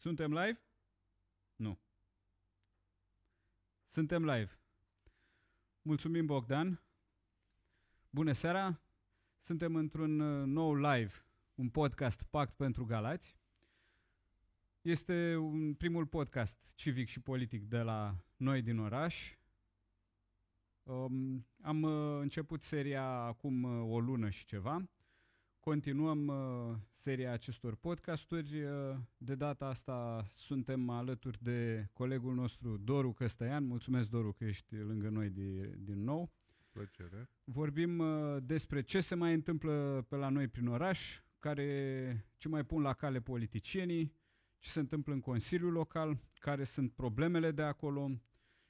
Suntem live? Nu. Suntem live. Mulțumim, Bogdan. Bună seara! Suntem într-un uh, nou live, un podcast Pact pentru Galați. Este un primul podcast civic și politic de la noi din oraș. Um, am uh, început seria acum uh, o lună și ceva. Continuăm uh, seria acestor podcasturi. Uh, de data asta suntem alături de colegul nostru Doru Căstăian. Mulțumesc, Doru, că ești lângă noi de, din nou. Plăcere. Vorbim uh, despre ce se mai întâmplă pe la noi prin oraș, care, ce mai pun la cale politicienii, ce se întâmplă în Consiliul Local, care sunt problemele de acolo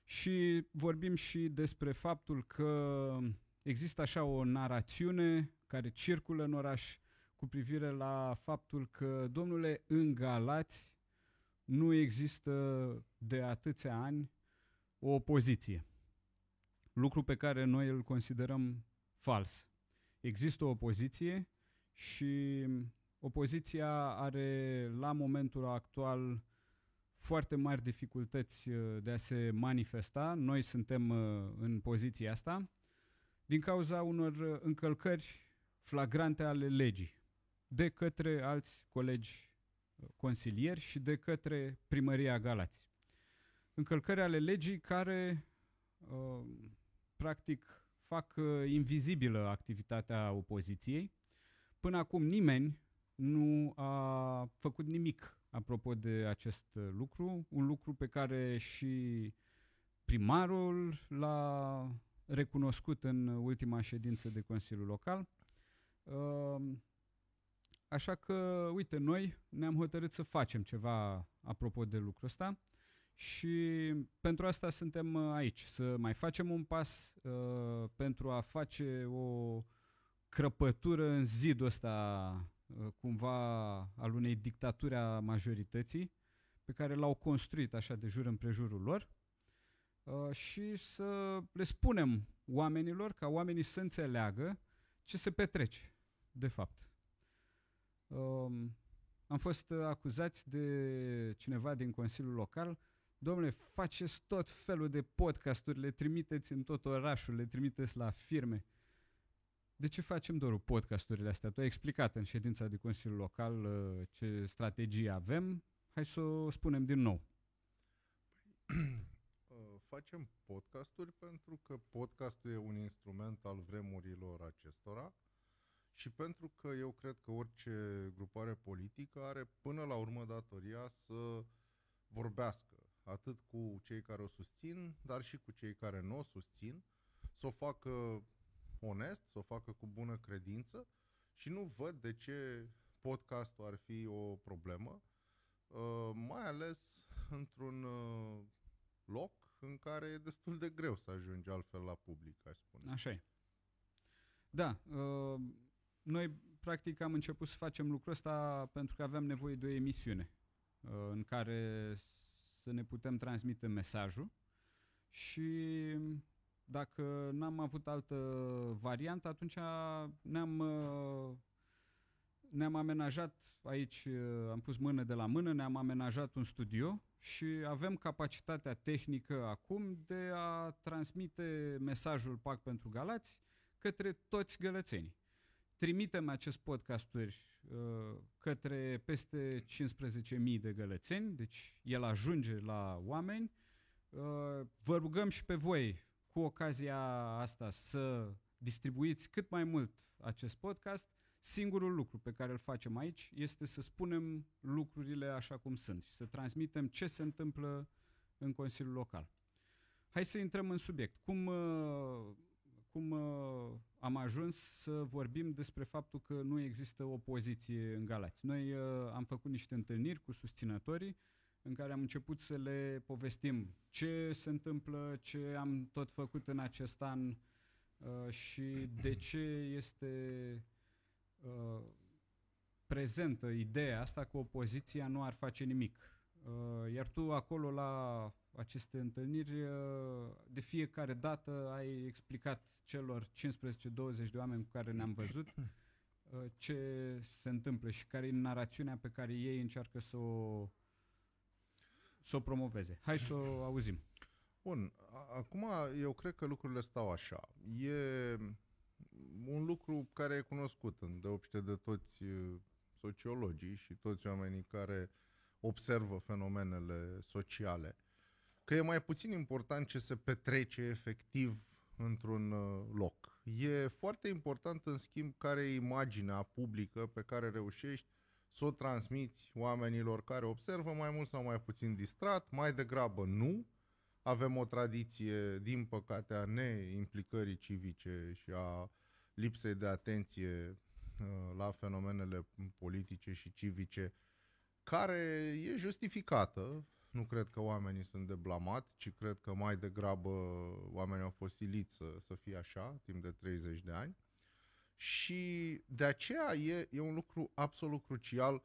și vorbim și despre faptul că există așa o narațiune care circulă în oraș cu privire la faptul că, domnule, în Galați nu există de atâția ani o opoziție. Lucru pe care noi îl considerăm fals. Există o opoziție și opoziția are la momentul actual foarte mari dificultăți uh, de a se manifesta. Noi suntem uh, în poziția asta din cauza unor uh, încălcări flagrante ale legii de către alți colegi consilieri și de către primăria Galați. Încălcări ale legii care uh, practic fac uh, invizibilă activitatea opoziției. Până acum nimeni nu a făcut nimic apropo de acest lucru, un lucru pe care și primarul l-a recunoscut în ultima ședință de Consiliul Local. Ehm, așa că, uite, noi ne-am hotărât să facem ceva apropo de lucrul ăsta și pentru asta suntem aici, să mai facem un pas uh, pentru a face o crăpătură în zidul ăsta uh, cumva al unei dictaturi a majorității pe care l-au construit așa de jur împrejurul lor uh, și să le spunem oamenilor, ca oamenii să înțeleagă ce se petrece, de fapt. Um, am fost acuzați de cineva din Consiliul Local, domnule, faceți tot felul de podcasturi, le trimiteți în tot orașul, le trimiteți la firme. De ce facem doar podcasturile astea? Tu ai explicat în ședința de Consiliul Local uh, ce strategie avem. Hai să o spunem din nou. facem podcasturi pentru că podcastul e un instrument al vremurilor acestora și pentru că eu cred că orice grupare politică are până la urmă datoria să vorbească atât cu cei care o susțin, dar și cu cei care nu o susțin, să o facă onest, să o facă cu bună credință și nu văd de ce podcastul ar fi o problemă, uh, mai ales într-un uh, loc în care e destul de greu să ajungi altfel la public, aș spune. Așa e. Da, uh, noi practic am început să facem lucrul ăsta pentru că aveam nevoie de o emisiune uh, în care să ne putem transmite mesajul și dacă n-am avut altă variantă, atunci ne-am uh, ne-am amenajat aici, uh, am pus mână de la mână, ne-am amenajat un studio și avem capacitatea tehnică acum de a transmite mesajul PAC pentru Galați către toți gălățenii. Trimitem acest podcasturi uh, către peste 15.000 de gălățeni, deci el ajunge la oameni. Uh, vă rugăm și pe voi, cu ocazia asta, să distribuiți cât mai mult acest podcast Singurul lucru pe care îl facem aici este să spunem lucrurile așa cum sunt și să transmitem ce se întâmplă în Consiliul Local. Hai să intrăm în subiect. Cum, uh, cum uh, am ajuns să vorbim despre faptul că nu există opoziție în Galați? Noi uh, am făcut niște întâlniri cu susținătorii în care am început să le povestim ce se întâmplă, ce am tot făcut în acest an și de ce este Uh, prezentă ideea asta că opoziția nu ar face nimic. Uh, iar tu acolo la aceste întâlniri, uh, de fiecare dată ai explicat celor 15-20 de oameni cu care ne-am văzut uh, ce se întâmplă și care e narațiunea pe care ei încearcă să o să o promoveze. Hai să o auzim. Bun, acum eu cred că lucrurile stau așa. E un lucru care e cunoscut în deopște de toți sociologii și toți oamenii care observă fenomenele sociale, că e mai puțin important ce se petrece efectiv într-un loc. E foarte important, în schimb, care e imaginea publică pe care reușești să o transmiți oamenilor care observă mai mult sau mai puțin distrat, mai degrabă nu. Avem o tradiție, din păcate, a neimplicării civice și a lipsei de atenție uh, la fenomenele politice și civice, care e justificată. Nu cred că oamenii sunt de blamat, ci cred că mai degrabă oamenii au fost siliți să, să fie așa, timp de 30 de ani. Și de aceea e, e un lucru absolut crucial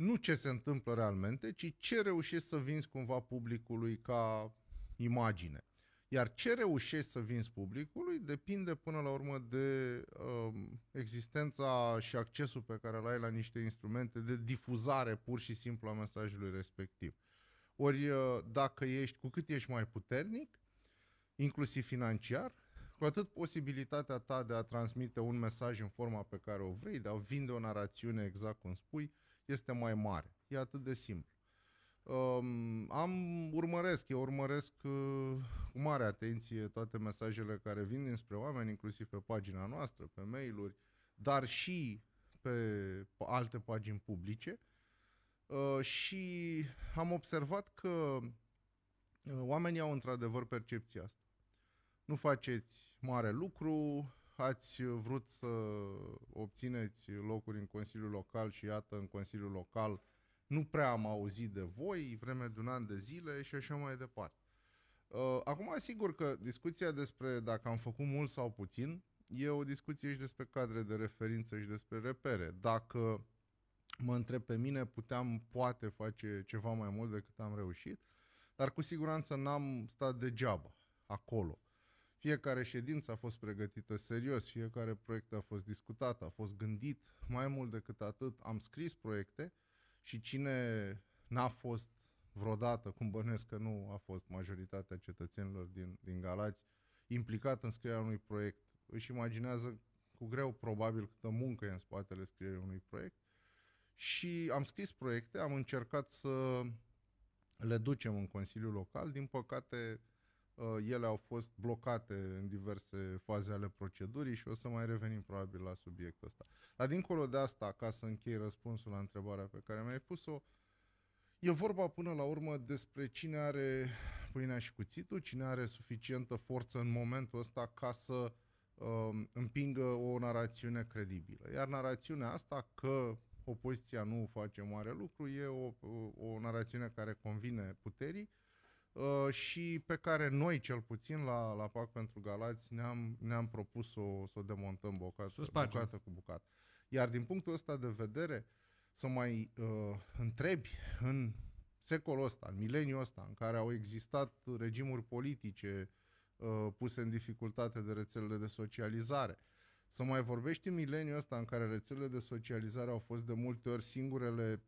nu ce se întâmplă realmente, ci ce reușești să vinzi cumva publicului ca imagine. Iar ce reușești să vinzi publicului depinde până la urmă de uh, existența și accesul pe care îl ai la niște instrumente de difuzare pur și simplu a mesajului respectiv. Ori uh, dacă ești, cu cât ești mai puternic, inclusiv financiar, cu atât posibilitatea ta de a transmite un mesaj în forma pe care o vrei, de a vinde o narațiune exact cum spui, este mai mare. E atât de simplu. Um, am urmăresc, eu urmăresc uh, cu mare atenție toate mesajele care vin dinspre oameni, inclusiv pe pagina noastră, pe mail-uri, dar și pe alte pagini publice uh, și am observat că uh, oamenii au într-adevăr percepția asta nu faceți mare lucru, ați vrut să obțineți locuri în Consiliul Local și iată în Consiliul Local nu prea am auzit de voi vreme de un an de zile și așa mai departe. Uh, acum, sigur că discuția despre dacă am făcut mult sau puțin e o discuție și despre cadre de referință și despre repere. Dacă mă întreb pe mine, puteam poate face ceva mai mult decât am reușit, dar cu siguranță n-am stat degeaba acolo. Fiecare ședință a fost pregătită serios, fiecare proiect a fost discutat, a fost gândit. Mai mult decât atât, am scris proiecte și cine n-a fost vreodată, cum bănuiesc că nu a fost majoritatea cetățenilor din, din Galați, implicat în scrierea unui proiect, își imaginează cu greu probabil câtă muncă e în spatele scrierii unui proiect. Și am scris proiecte, am încercat să le ducem în Consiliul Local. Din păcate, Uh, ele au fost blocate în diverse faze ale procedurii și o să mai revenim probabil la subiectul ăsta. Dar dincolo de asta, ca să închei răspunsul la întrebarea pe care mi-ai pus-o, e vorba până la urmă despre cine are pâinea și cuțitul, cine are suficientă forță în momentul ăsta ca să uh, împingă o narațiune credibilă. Iar narațiunea asta că opoziția nu face mare lucru e o, o, o narațiune care convine puterii Uh, și pe care noi, cel puțin, la, la PAC pentru Galați, ne-am, ne-am propus să o, să o demontăm bucată, bucată cu bucată. Iar din punctul ăsta de vedere, să mai uh, întrebi în secolul ăsta, în mileniul ăsta, în care au existat regimuri politice uh, puse în dificultate de rețelele de socializare, să mai vorbești în mileniul ăsta în care rețelele de socializare au fost de multe ori singurele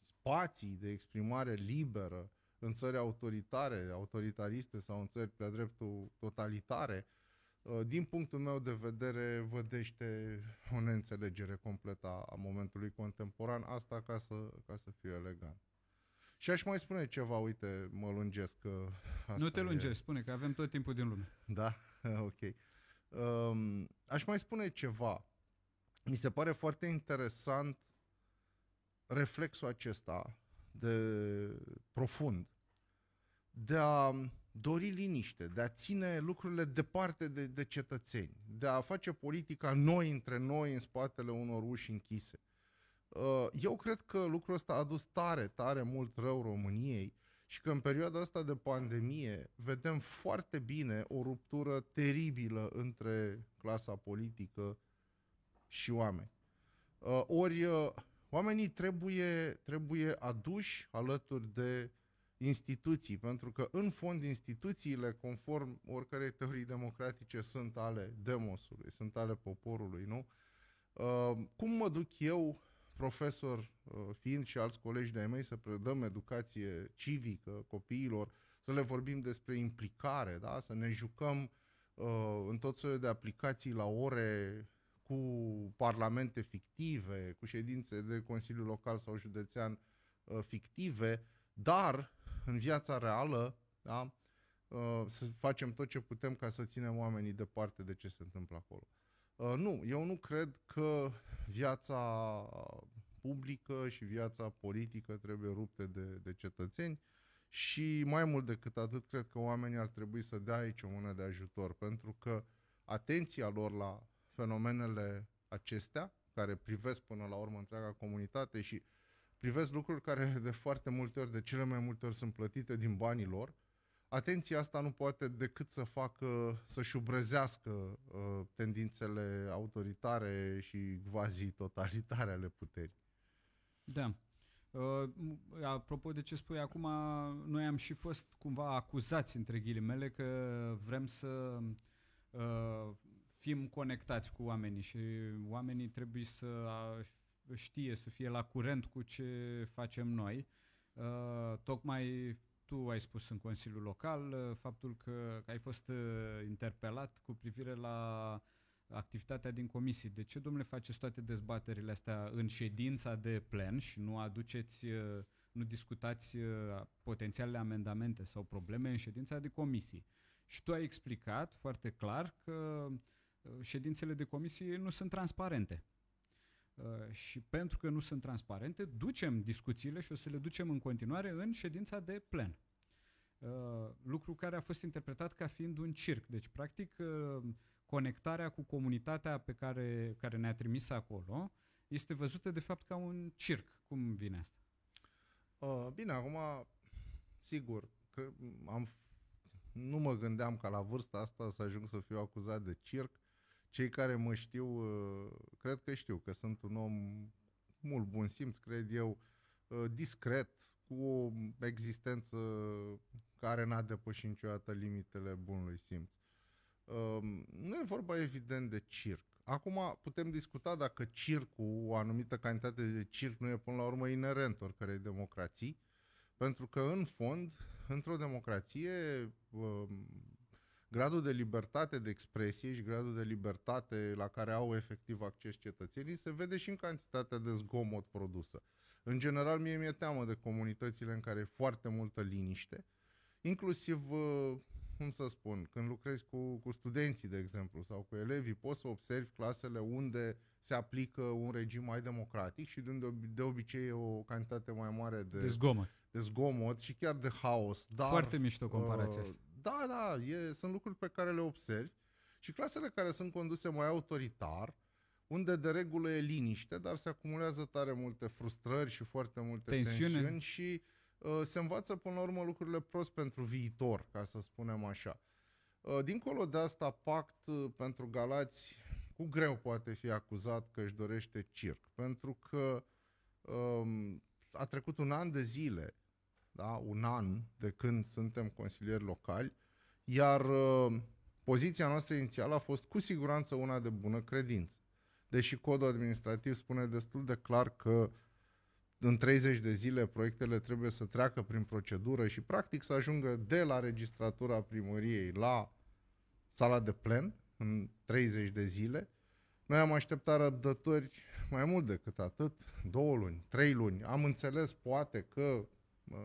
spații de exprimare liberă în țări autoritare, autoritariste sau în țări de dreptul totalitare, uh, din punctul meu de vedere, vădește o neînțelegere completă a momentului contemporan, asta ca să, ca să fiu elegant. Și aș mai spune ceva, uite, mă lungesc. Că asta nu te lungești, e... spune că avem tot timpul din lume. Da? ok. Um, aș mai spune ceva. Mi se pare foarte interesant reflexul acesta de profund, de a dori liniște, de a ține lucrurile departe de, de cetățeni, de a face politica noi între noi în spatele unor uși închise. Uh, eu cred că lucrul ăsta a adus tare, tare mult rău României și că în perioada asta de pandemie vedem foarte bine o ruptură teribilă între clasa politică și oameni. Uh, ori uh, Oamenii trebuie, trebuie aduși alături de instituții, pentru că în fond instituțiile, conform oricărei teorii democratice, sunt ale demosului, sunt ale poporului, nu? Uh, cum mă duc eu profesor uh, fiind și alți colegi de-ai mei să predăm educație civică copiilor, să le vorbim despre implicare, da? să ne jucăm uh, în tot soiul de aplicații la ore cu parlamente fictive, cu ședințe de Consiliu Local sau Județean uh, fictive, dar în viața reală da? uh, să facem tot ce putem ca să ținem oamenii departe de ce se întâmplă acolo. Uh, nu, eu nu cred că viața publică și viața politică trebuie rupte de, de cetățeni și mai mult decât atât, cred că oamenii ar trebui să dea aici o mână de ajutor, pentru că atenția lor la fenomenele acestea, care privesc până la urmă întreaga comunitate și privesc lucruri care de foarte multe ori, de cele mai multe ori sunt plătite din banii lor, atenția asta nu poate decât să facă, să șubrezească uh, tendințele autoritare și quasi-totalitare ale puterii. Da. Uh, apropo de ce spui acum, noi am și fost cumva acuzați, între ghilimele, că vrem să uh, fim conectați cu oamenii și oamenii trebuie să știe, să fie la curent cu ce facem noi. Uh, tocmai tu ai spus în Consiliul Local uh, faptul că, că ai fost uh, interpelat cu privire la activitatea din comisii. De ce, domnule, faceți toate dezbaterile astea în ședința de plen și nu aduceți, uh, nu discutați uh, potențialele amendamente sau probleme în ședința de comisii? Și tu ai explicat foarte clar că uh, ședințele de comisie nu sunt transparente. Uh, și pentru că nu sunt transparente, ducem discuțiile și o să le ducem în continuare în ședința de plen. Uh, lucru care a fost interpretat ca fiind un circ. Deci, practic, uh, conectarea cu comunitatea pe care, care ne-a trimis acolo este văzută, de fapt, ca un circ. Cum vine asta? Uh, bine, acum, sigur, că am, nu mă gândeam ca la vârsta asta să ajung să fiu acuzat de circ, cei care mă știu, uh, cred că știu că sunt un om mult bun simț, cred eu, uh, discret, cu o existență care n-a depășit niciodată limitele bunului simț. Um, nu e vorba evident de circ. Acum putem discuta dacă circul, o anumită cantitate de circ nu e până la urmă inerent oricărei democrații, pentru că în fond, într-o democrație, um, gradul de libertate de expresie și gradul de libertate la care au efectiv acces cetățenii se vede și în cantitatea de zgomot produsă. În general, mie mi-e teamă de comunitățile în care e foarte multă liniște, inclusiv, uh, cum să spun, când lucrezi cu, cu studenții, de exemplu, sau cu elevii, poți să observi clasele unde se aplică un regim mai democratic și de, de obicei e o cantitate mai mare de, de zgomot. de zgomot și chiar de haos. Dar, Foarte mișto comparația uh, asta. Da, da, e, sunt lucruri pe care le observi și clasele care sunt conduse mai autoritar, unde de regulă e liniște, dar se acumulează tare multe frustrări și foarte multe Tensiune. tensiuni și uh, se învață până la urmă lucrurile prost pentru viitor, ca să spunem așa. Uh, dincolo de asta, pact uh, pentru Galați cu greu poate fi acuzat că își dorește circ, pentru că um, a trecut un an de zile da? un an de când suntem consilieri locali, iar uh, poziția noastră inițială a fost cu siguranță una de bună credință. Deși codul administrativ spune destul de clar că în 30 de zile proiectele trebuie să treacă prin procedură și practic să ajungă de la registratura primăriei la sala de plen în 30 de zile. Noi am așteptat răbdători mai mult decât atât, două luni, trei luni. Am înțeles poate că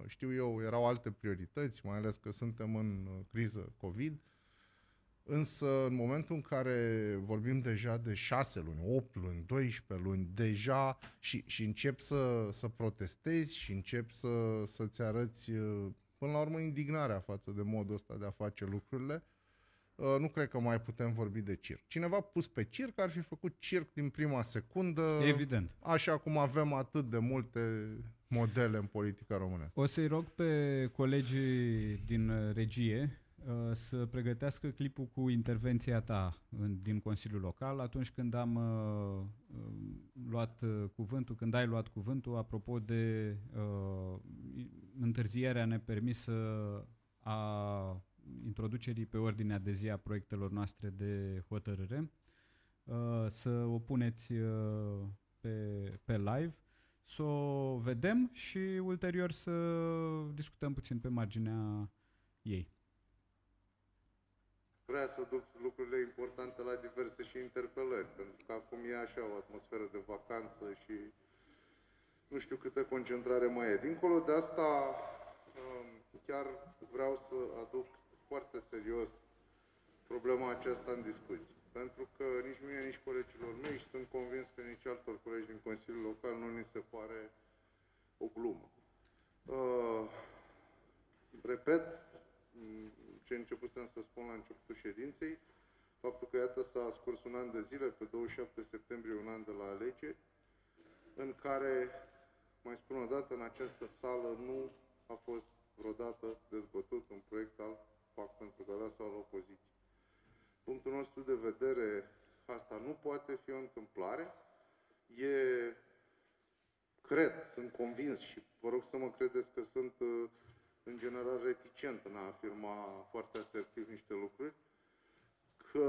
știu eu, erau alte priorități, mai ales că suntem în uh, criză COVID, însă în momentul în care vorbim deja de 6 luni, 8 luni, 12 luni, deja și, și încep să, să protestezi și încep să, să-ți arăți uh, până la urmă indignarea față de modul ăsta de a face lucrurile, uh, nu cred că mai putem vorbi de circ. Cineva pus pe circ ar fi făcut circ din prima secundă. Evident. Așa cum avem atât de multe modele în politica românească. O să-i rog pe colegii din regie uh, să pregătească clipul cu intervenția ta în, din Consiliul Local atunci când am uh, uh luat uh, cuvântul, când ai luat cuvântul apropo de uh, întârzierea nepermisă a introducerii pe ordinea de zi a proiectelor noastre de hotărâre. Uh, să o puneți uh, pe, pe live, să o vedem și ulterior să discutăm puțin pe marginea ei. Vrea să duc lucrurile importante la diverse și interpelări, pentru că acum e așa o atmosferă de vacanță și nu știu câtă concentrare mai e. Dincolo de asta, um, chiar vreau să aduc foarte serios problema aceasta în discuție. Pentru că nici mie, nici colegilor mei și sunt convins că nici altor colegi din Consiliul Local nu ni se pare o glumă. Uh, repet ce începusem să spun la începutul ședinței, faptul că iată s-a scurs un an de zile, pe 27 septembrie un an de la alegeri, în care, mai spun o dată, în această sală nu a fost vreodată dezbătut un proiect al Pact pentru Gala sau al opoziției. Punctul nostru de vedere, asta nu poate fi o întâmplare. E, cred, sunt convins și vă rog să mă credeți că sunt uh, în general reticent în a afirma foarte asertiv niște lucruri, că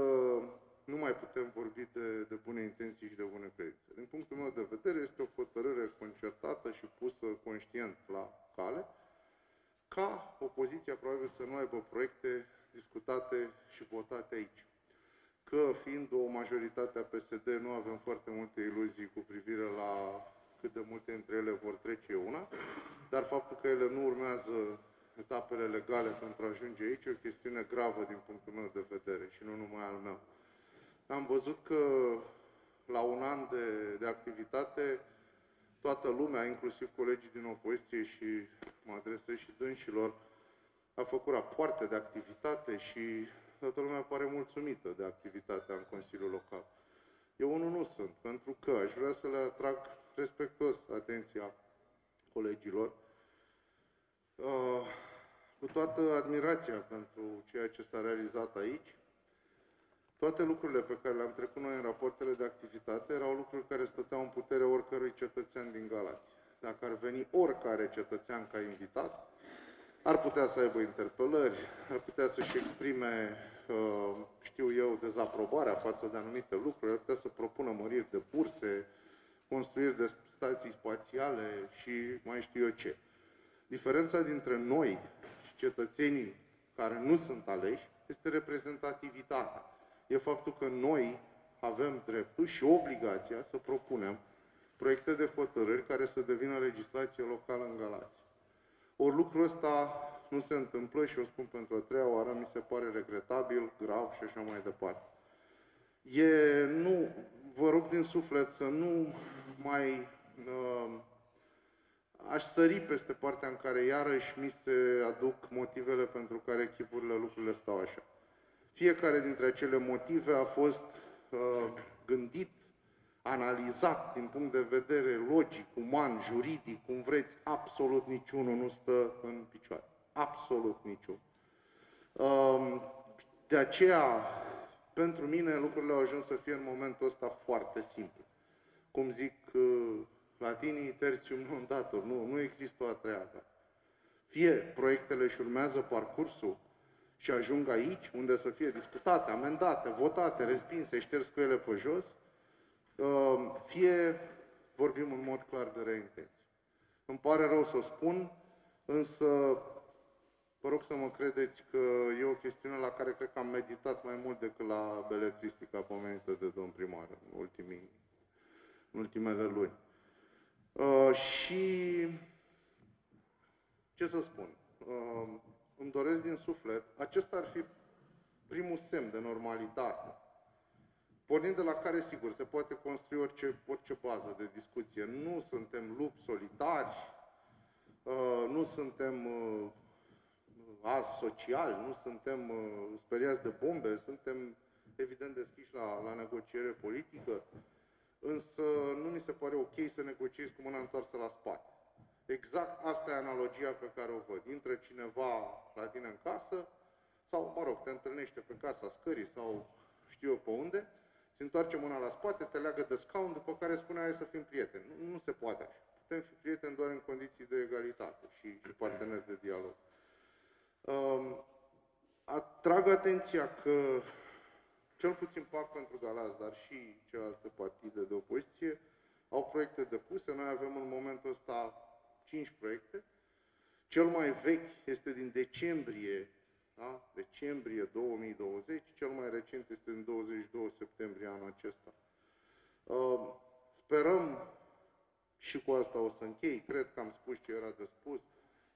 nu mai putem vorbi de, de bune intenții și de bune credințe. Din punctul meu de vedere, este o hotărâre concertată și pusă conștient la cale, ca opoziția probabil să nu aibă proiecte discutate și votate aici. Că fiind o majoritate a PSD, nu avem foarte multe iluzii cu privire la cât de multe dintre ele vor trece una, dar faptul că ele nu urmează etapele legale pentru a ajunge aici e o chestiune gravă din punctul meu de vedere și nu numai al meu. Am văzut că la un an de, de activitate, toată lumea, inclusiv colegii din opoziție și mă adresez și dânșilor, a făcut rapoarte de activitate și toată lumea pare mulțumită de activitatea în Consiliul Local. Eu unul nu sunt, pentru că aș vrea să le atrag respectuos atenția colegilor uh, cu toată admirația pentru ceea ce s-a realizat aici, toate lucrurile pe care le-am trecut noi în rapoartele de activitate erau lucruri care stăteau în putere oricărui cetățean din Galați. Dacă ar veni oricare cetățean ca invitat, ar putea să aibă interpelări, ar putea să-și exprime, uh, știu eu, dezaprobarea față de anumite lucruri, ar putea să propună măriri de burse, construiri de stații spațiale și mai știu eu ce. Diferența dintre noi și cetățenii care nu sunt aleși este reprezentativitatea. E faptul că noi avem dreptul și obligația să propunem proiecte de hotărâri care să devină legislație locală în Galați. Ori lucrul ăsta nu se întâmplă și o spun pentru a treia oară, mi se pare regretabil, grav și așa mai departe. E, nu, vă rog din suflet să nu mai uh, aș sări peste partea în care iarăși mi se aduc motivele pentru care echipurile lucrurile stau așa. Fiecare dintre acele motive a fost uh, gândit, analizat din punct de vedere logic, uman, juridic, cum vreți, absolut niciunul nu stă în picioare. Absolut niciun. Uh, de aceea, pentru mine, lucrurile au ajuns să fie în momentul ăsta foarte simple. Cum zic uh, latinii tertium non datur, nu, nu există o a treia dată. Fie proiectele își urmează parcursul și ajung aici, unde să fie discutate, amendate, votate, respinse, șters cu ele pe jos, uh, fie vorbim în mod clar de reintenție. Îmi pare rău să o spun, însă vă rog să mă credeți că e o chestiune la care cred că am meditat mai mult decât la beletristica pomenită de domn primar în, ultimii, în ultimele luni. Uh, și ce să spun, uh, îmi doresc din suflet, acesta ar fi primul semn de normalitate. Pornind de la care, sigur, se poate construi orice, orice bază de discuție. Nu suntem lupi solitari, uh, nu suntem uh, asociali, nu suntem uh, speriați de bombe, suntem evident deschiși la, la negociere politică însă nu mi se pare ok să negociezi cu mâna întoarsă la spate. Exact asta e analogia pe care o văd. Intră cineva la tine în casă sau, mă rog, te întâlnește pe casa scării sau știu eu pe unde, se întoarce mâna la spate, te leagă de scaun, după care spune hai să fim prieteni. Nu, nu se poate așa. Putem fi prieteni doar în condiții de egalitate și, și parteneri de dialog. Um, atrag atenția că cel puțin PAC pentru Galați, dar și celelalte partide de opoziție, au proiecte depuse. Noi avem în momentul ăsta 5 proiecte. Cel mai vechi este din decembrie, da? decembrie 2020, cel mai recent este din 22 septembrie anul acesta. Uh, sperăm și cu asta o să închei, cred că am spus ce era de spus.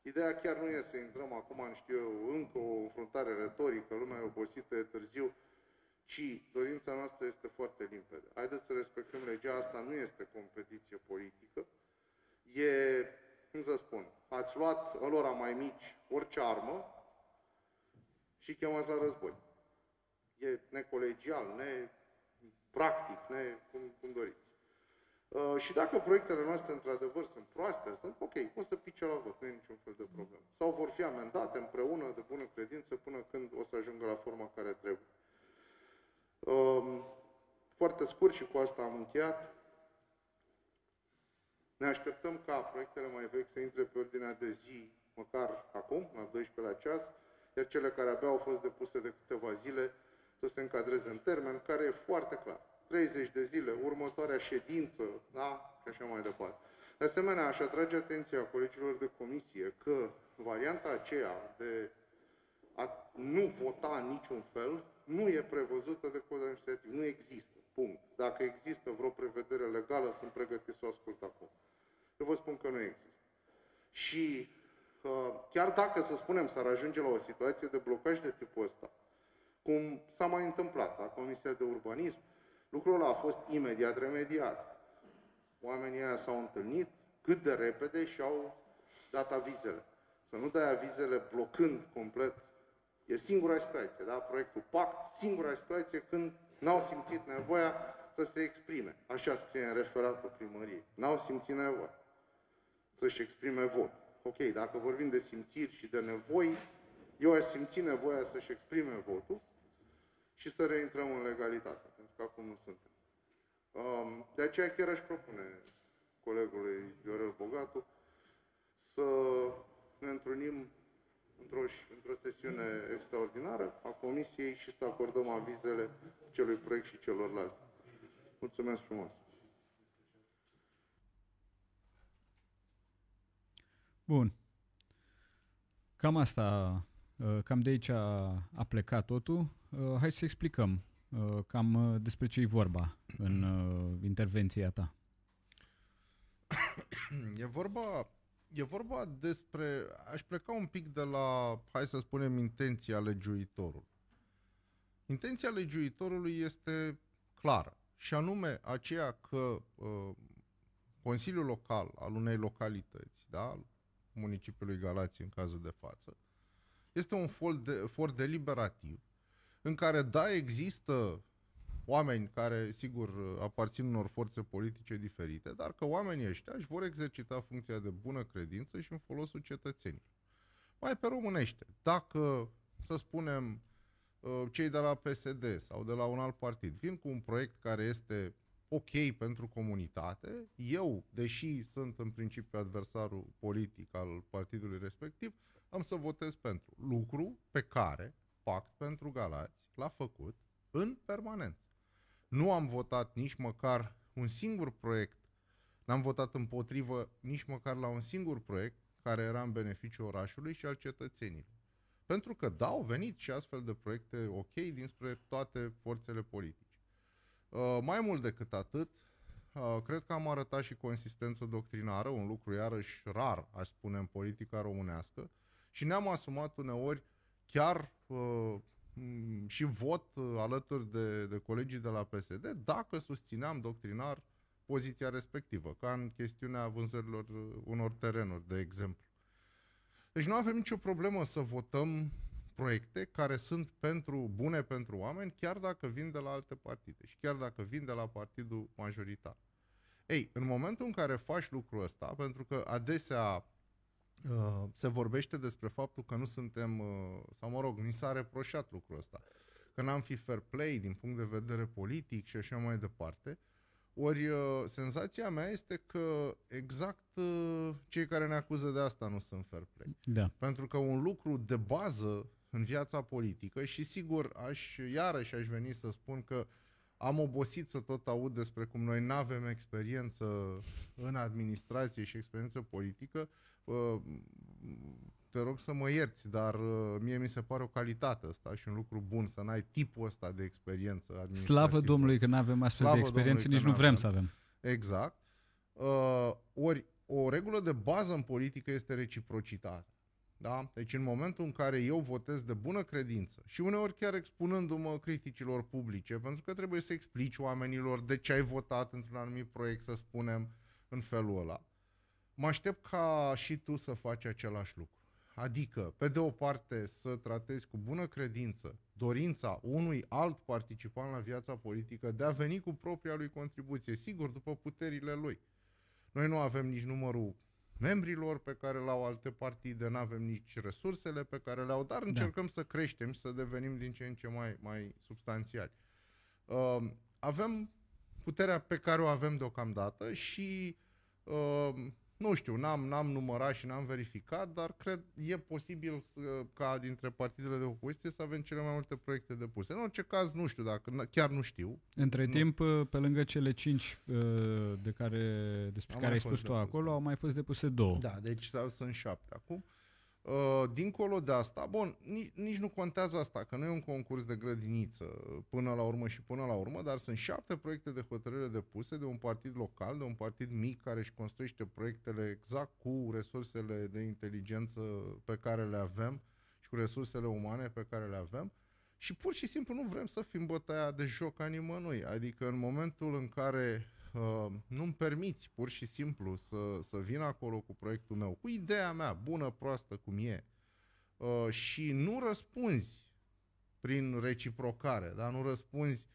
Ideea chiar nu e să intrăm acum în, știu eu, încă o înfruntare retorică, lumea e obosită, e târziu, ci dorința noastră este foarte limpede. Haideți să respectăm legea, asta nu este competiție politică, e, cum să spun, ați luat lor mai mici orice armă și chemați la război. E necolegial, ne practic, ne, cum, cum doriți. Uh, și dacă proiectele noastre într-adevăr sunt proaste, sunt ok, cum să pice la vot, nu e niciun fel de problemă. Sau vor fi amendate împreună de bună credință până când o să ajungă la forma care trebuie. Um, foarte scurt și cu asta am încheiat. Ne așteptăm ca proiectele mai vechi să intre pe ordinea de zi măcar acum, la 12 la ceas, iar cele care abia au fost depuse de câteva zile să se încadreze în termen, care e foarte clar. 30 de zile, următoarea ședință, da? Și așa mai departe. De asemenea, aș atrage atenția colegilor de comisie că varianta aceea de a nu vota în niciun fel nu e prevăzută de codul administrativ. Nu există. Punct. Dacă există vreo prevedere legală, sunt pregătit să o ascult acum. Eu vă spun că nu există. Și uh, chiar dacă, să spunem, s-ar ajunge la o situație de blocaj de tipul ăsta, cum s-a mai întâmplat la Comisia de Urbanism, lucrul ăla a fost imediat remediat. Oamenii aia s-au întâlnit cât de repede și au dat avizele. Să nu dai avizele blocând complet E singura situație, da? Proiectul PAC, singura situație când n-au simțit nevoia să se exprime. Așa scrie în referatul primăriei. N-au simțit nevoia să-și exprime vot. Ok, dacă vorbim de simțiri și de nevoi, eu aș simți nevoia să-și exprime votul și să reintrăm în legalitate, pentru că acum nu suntem. Um, de aceea chiar aș propune colegului Viorel Bogatu să ne întâlnim într-o, într sesiune extraordinară a Comisiei și să acordăm avizele celui proiect și celorlalți. Mulțumesc frumos! Bun. Cam asta, uh, cam de aici a plecat totul. Uh, hai să explicăm uh, cam despre ce e vorba în intervenția ta. E vorba E vorba despre, aș pleca un pic de la, hai să spunem, intenția legiuitorului. Intenția legiuitorului este clară și anume aceea că uh, Consiliul Local al unei localități, da, al municipiului Galați în cazul de față, este un for, de, for deliberativ în care, da, există oameni care, sigur, aparțin unor forțe politice diferite, dar că oamenii ăștia își vor exercita funcția de bună credință și în folosul cetățenilor. Mai pe românește, dacă, să spunem, uh, cei de la PSD sau de la un alt partid vin cu un proiect care este ok pentru comunitate, eu, deși sunt în principiu adversarul politic al partidului respectiv, am să votez pentru lucru pe care Pact pentru Galați l-a făcut în permanență. Nu am votat nici măcar un singur proiect, n-am votat împotrivă nici măcar la un singur proiect care era în beneficiu orașului și al cetățenilor. Pentru că, da, au venit și astfel de proiecte ok dinspre toate forțele politice. Uh, mai mult decât atât, uh, cred că am arătat și consistență doctrinară, un lucru iarăși rar, aș spune, în politica românească, și ne-am asumat uneori chiar uh, Mm, și vot uh, alături de, de colegii de la PSD dacă susțineam doctrinar poziția respectivă, ca în chestiunea vânzărilor uh, unor terenuri, de exemplu. Deci nu avem nicio problemă să votăm proiecte care sunt pentru bune pentru oameni, chiar dacă vin de la alte partide și chiar dacă vin de la partidul majoritar. Ei, în momentul în care faci lucrul ăsta, pentru că adesea Uh, se vorbește despre faptul că nu suntem, uh, sau mă rog, ni s-a reproșat lucrul ăsta, că n-am fi fair play din punct de vedere politic și așa mai departe. Ori uh, senzația mea este că exact cei care ne acuză de asta nu sunt fair play. Da. Pentru că un lucru de bază în viața politică și sigur aș, iarăși aș veni să spun că am obosit să tot aud despre cum noi nu avem experiență în administrație și experiență politică. Uh, te rog să mă ierți, dar uh, mie mi se pare o calitate asta și un lucru bun să n-ai tipul ăsta de experiență administrativă. Slavă Domnului că nu avem astfel Slavă de experiență, nici nu vrem avem. să avem. Exact. Uh, ori o regulă de bază în politică este reciprocitate. Da? Deci în momentul în care eu votez de bună credință și uneori chiar expunându-mă criticilor publice, pentru că trebuie să explici oamenilor de ce ai votat într-un anumit proiect, să spunem, în felul ăla, mă aștept ca și tu să faci același lucru. Adică, pe de o parte, să tratezi cu bună credință dorința unui alt participant la viața politică de a veni cu propria lui contribuție, sigur, după puterile lui. Noi nu avem nici numărul membrilor pe care le au alte partide, nu avem nici resursele pe care le au, dar da. încercăm da. să creștem și să devenim din ce în ce mai, mai substanțiali. Uh, avem puterea pe care o avem deocamdată și uh, nu știu, n-am, n-am numărat și n-am verificat, dar cred e posibil ca dintre partidele de opoziție să avem cele mai multe proiecte depuse. În orice caz, nu știu dacă, chiar nu știu. Între nu. timp, pe lângă cele cinci uh, de care, despre au care ai spus tu acolo, au mai fost depuse două. Da, deci sunt șapte acum. Uh, dincolo de asta, bun, nici, nici nu contează asta, că nu e un concurs de grădiniță până la urmă și până la urmă, dar sunt șapte proiecte de hotărâre depuse de un partid local, de un partid mic care își construiește proiectele exact cu resursele de inteligență pe care le avem și cu resursele umane pe care le avem și pur și simplu nu vrem să fim bătaia de joc a nimănui. Adică în momentul în care uh, nu-mi permiți pur și simplu să, să vin acolo cu proiectul meu, cu ideea mea, bună, proastă, cum e, uh, și nu răspunzi prin reciprocare, da? nu răspunzi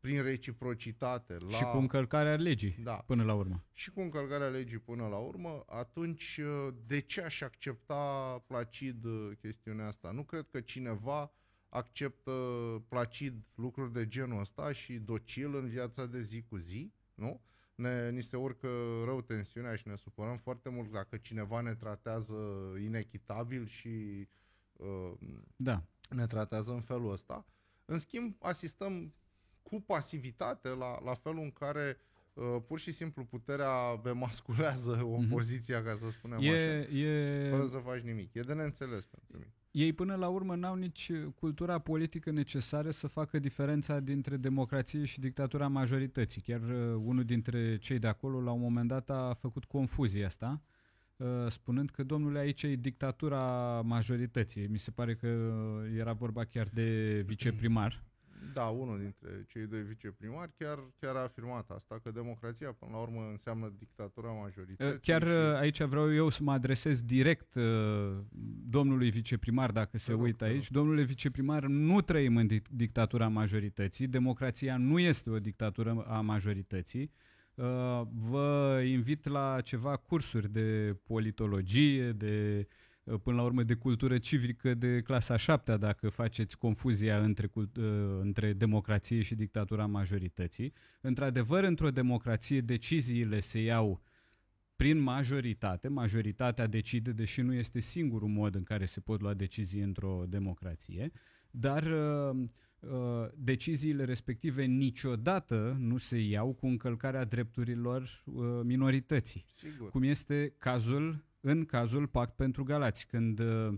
prin reciprocitate. La... Și cu încălcarea legii da. până la urmă. Și cu încălcarea legii până la urmă, atunci uh, de ce aș accepta placid uh, chestiunea asta? Nu cred că cineva acceptă placid lucruri de genul ăsta și docil în viața de zi cu zi, nu? ne, ni se urcă rău tensiunea și ne supărăm foarte mult dacă cineva ne tratează inechitabil și uh, da. ne tratează în felul ăsta. În schimb, asistăm cu pasivitate la, la felul în care uh, pur și simplu puterea bemasculează mhm. opoziția, mm-hmm. ca să spunem e, așa, e... fără să faci nimic. E de neînțeles pentru mine ei până la urmă n-au nici cultura politică necesară să facă diferența dintre democrație și dictatura majorității. Chiar uh, unul dintre cei de acolo la un moment dat a făcut confuzia asta, uh, spunând că domnule aici e dictatura majorității. Mi se pare că era vorba chiar de viceprimar. Da, unul dintre cei doi viceprimari chiar, chiar a afirmat asta, că democrația până la urmă înseamnă dictatura majorității. Chiar și... aici vreau eu să mă adresez direct uh, domnului viceprimar, dacă se rog, uită aici. Domnule viceprimar, nu trăim în dictatura majorității, democrația nu este o dictatură a majorității. Uh, vă invit la ceva cursuri de politologie, de Uh, până la urmă de cultură civică de clasa 7 dacă faceți confuzia între, uh, între democrație și dictatura majorității. Într-adevăr, într-o democrație deciziile se iau prin majoritate, majoritatea decide, deși nu este singurul mod în care se pot lua decizii într-o democrație, dar uh, uh, deciziile respective niciodată nu se iau cu încălcarea drepturilor uh, minorității. Sigur. Cum este cazul în cazul Pact pentru Galați, când uh,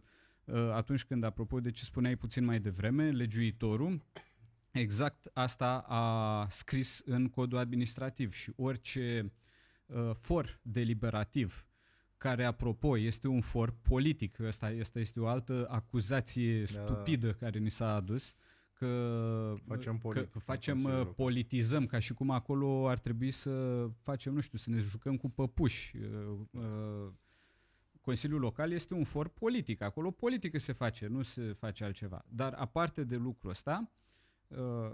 uh, atunci când, apropo de ce spuneai puțin mai devreme, legiuitorul exact asta a scris în codul administrativ și orice uh, for deliberativ care, apropo, este un for politic, asta, asta este o altă acuzație da. stupidă care ni s-a adus, că facem, că, că facem politizăm, ca și cum acolo ar trebui să facem, nu știu, să ne jucăm cu păpuși. Consiliul Local este un for politic. Acolo politică se face, nu se face altceva. Dar aparte de lucrul ăsta, uh,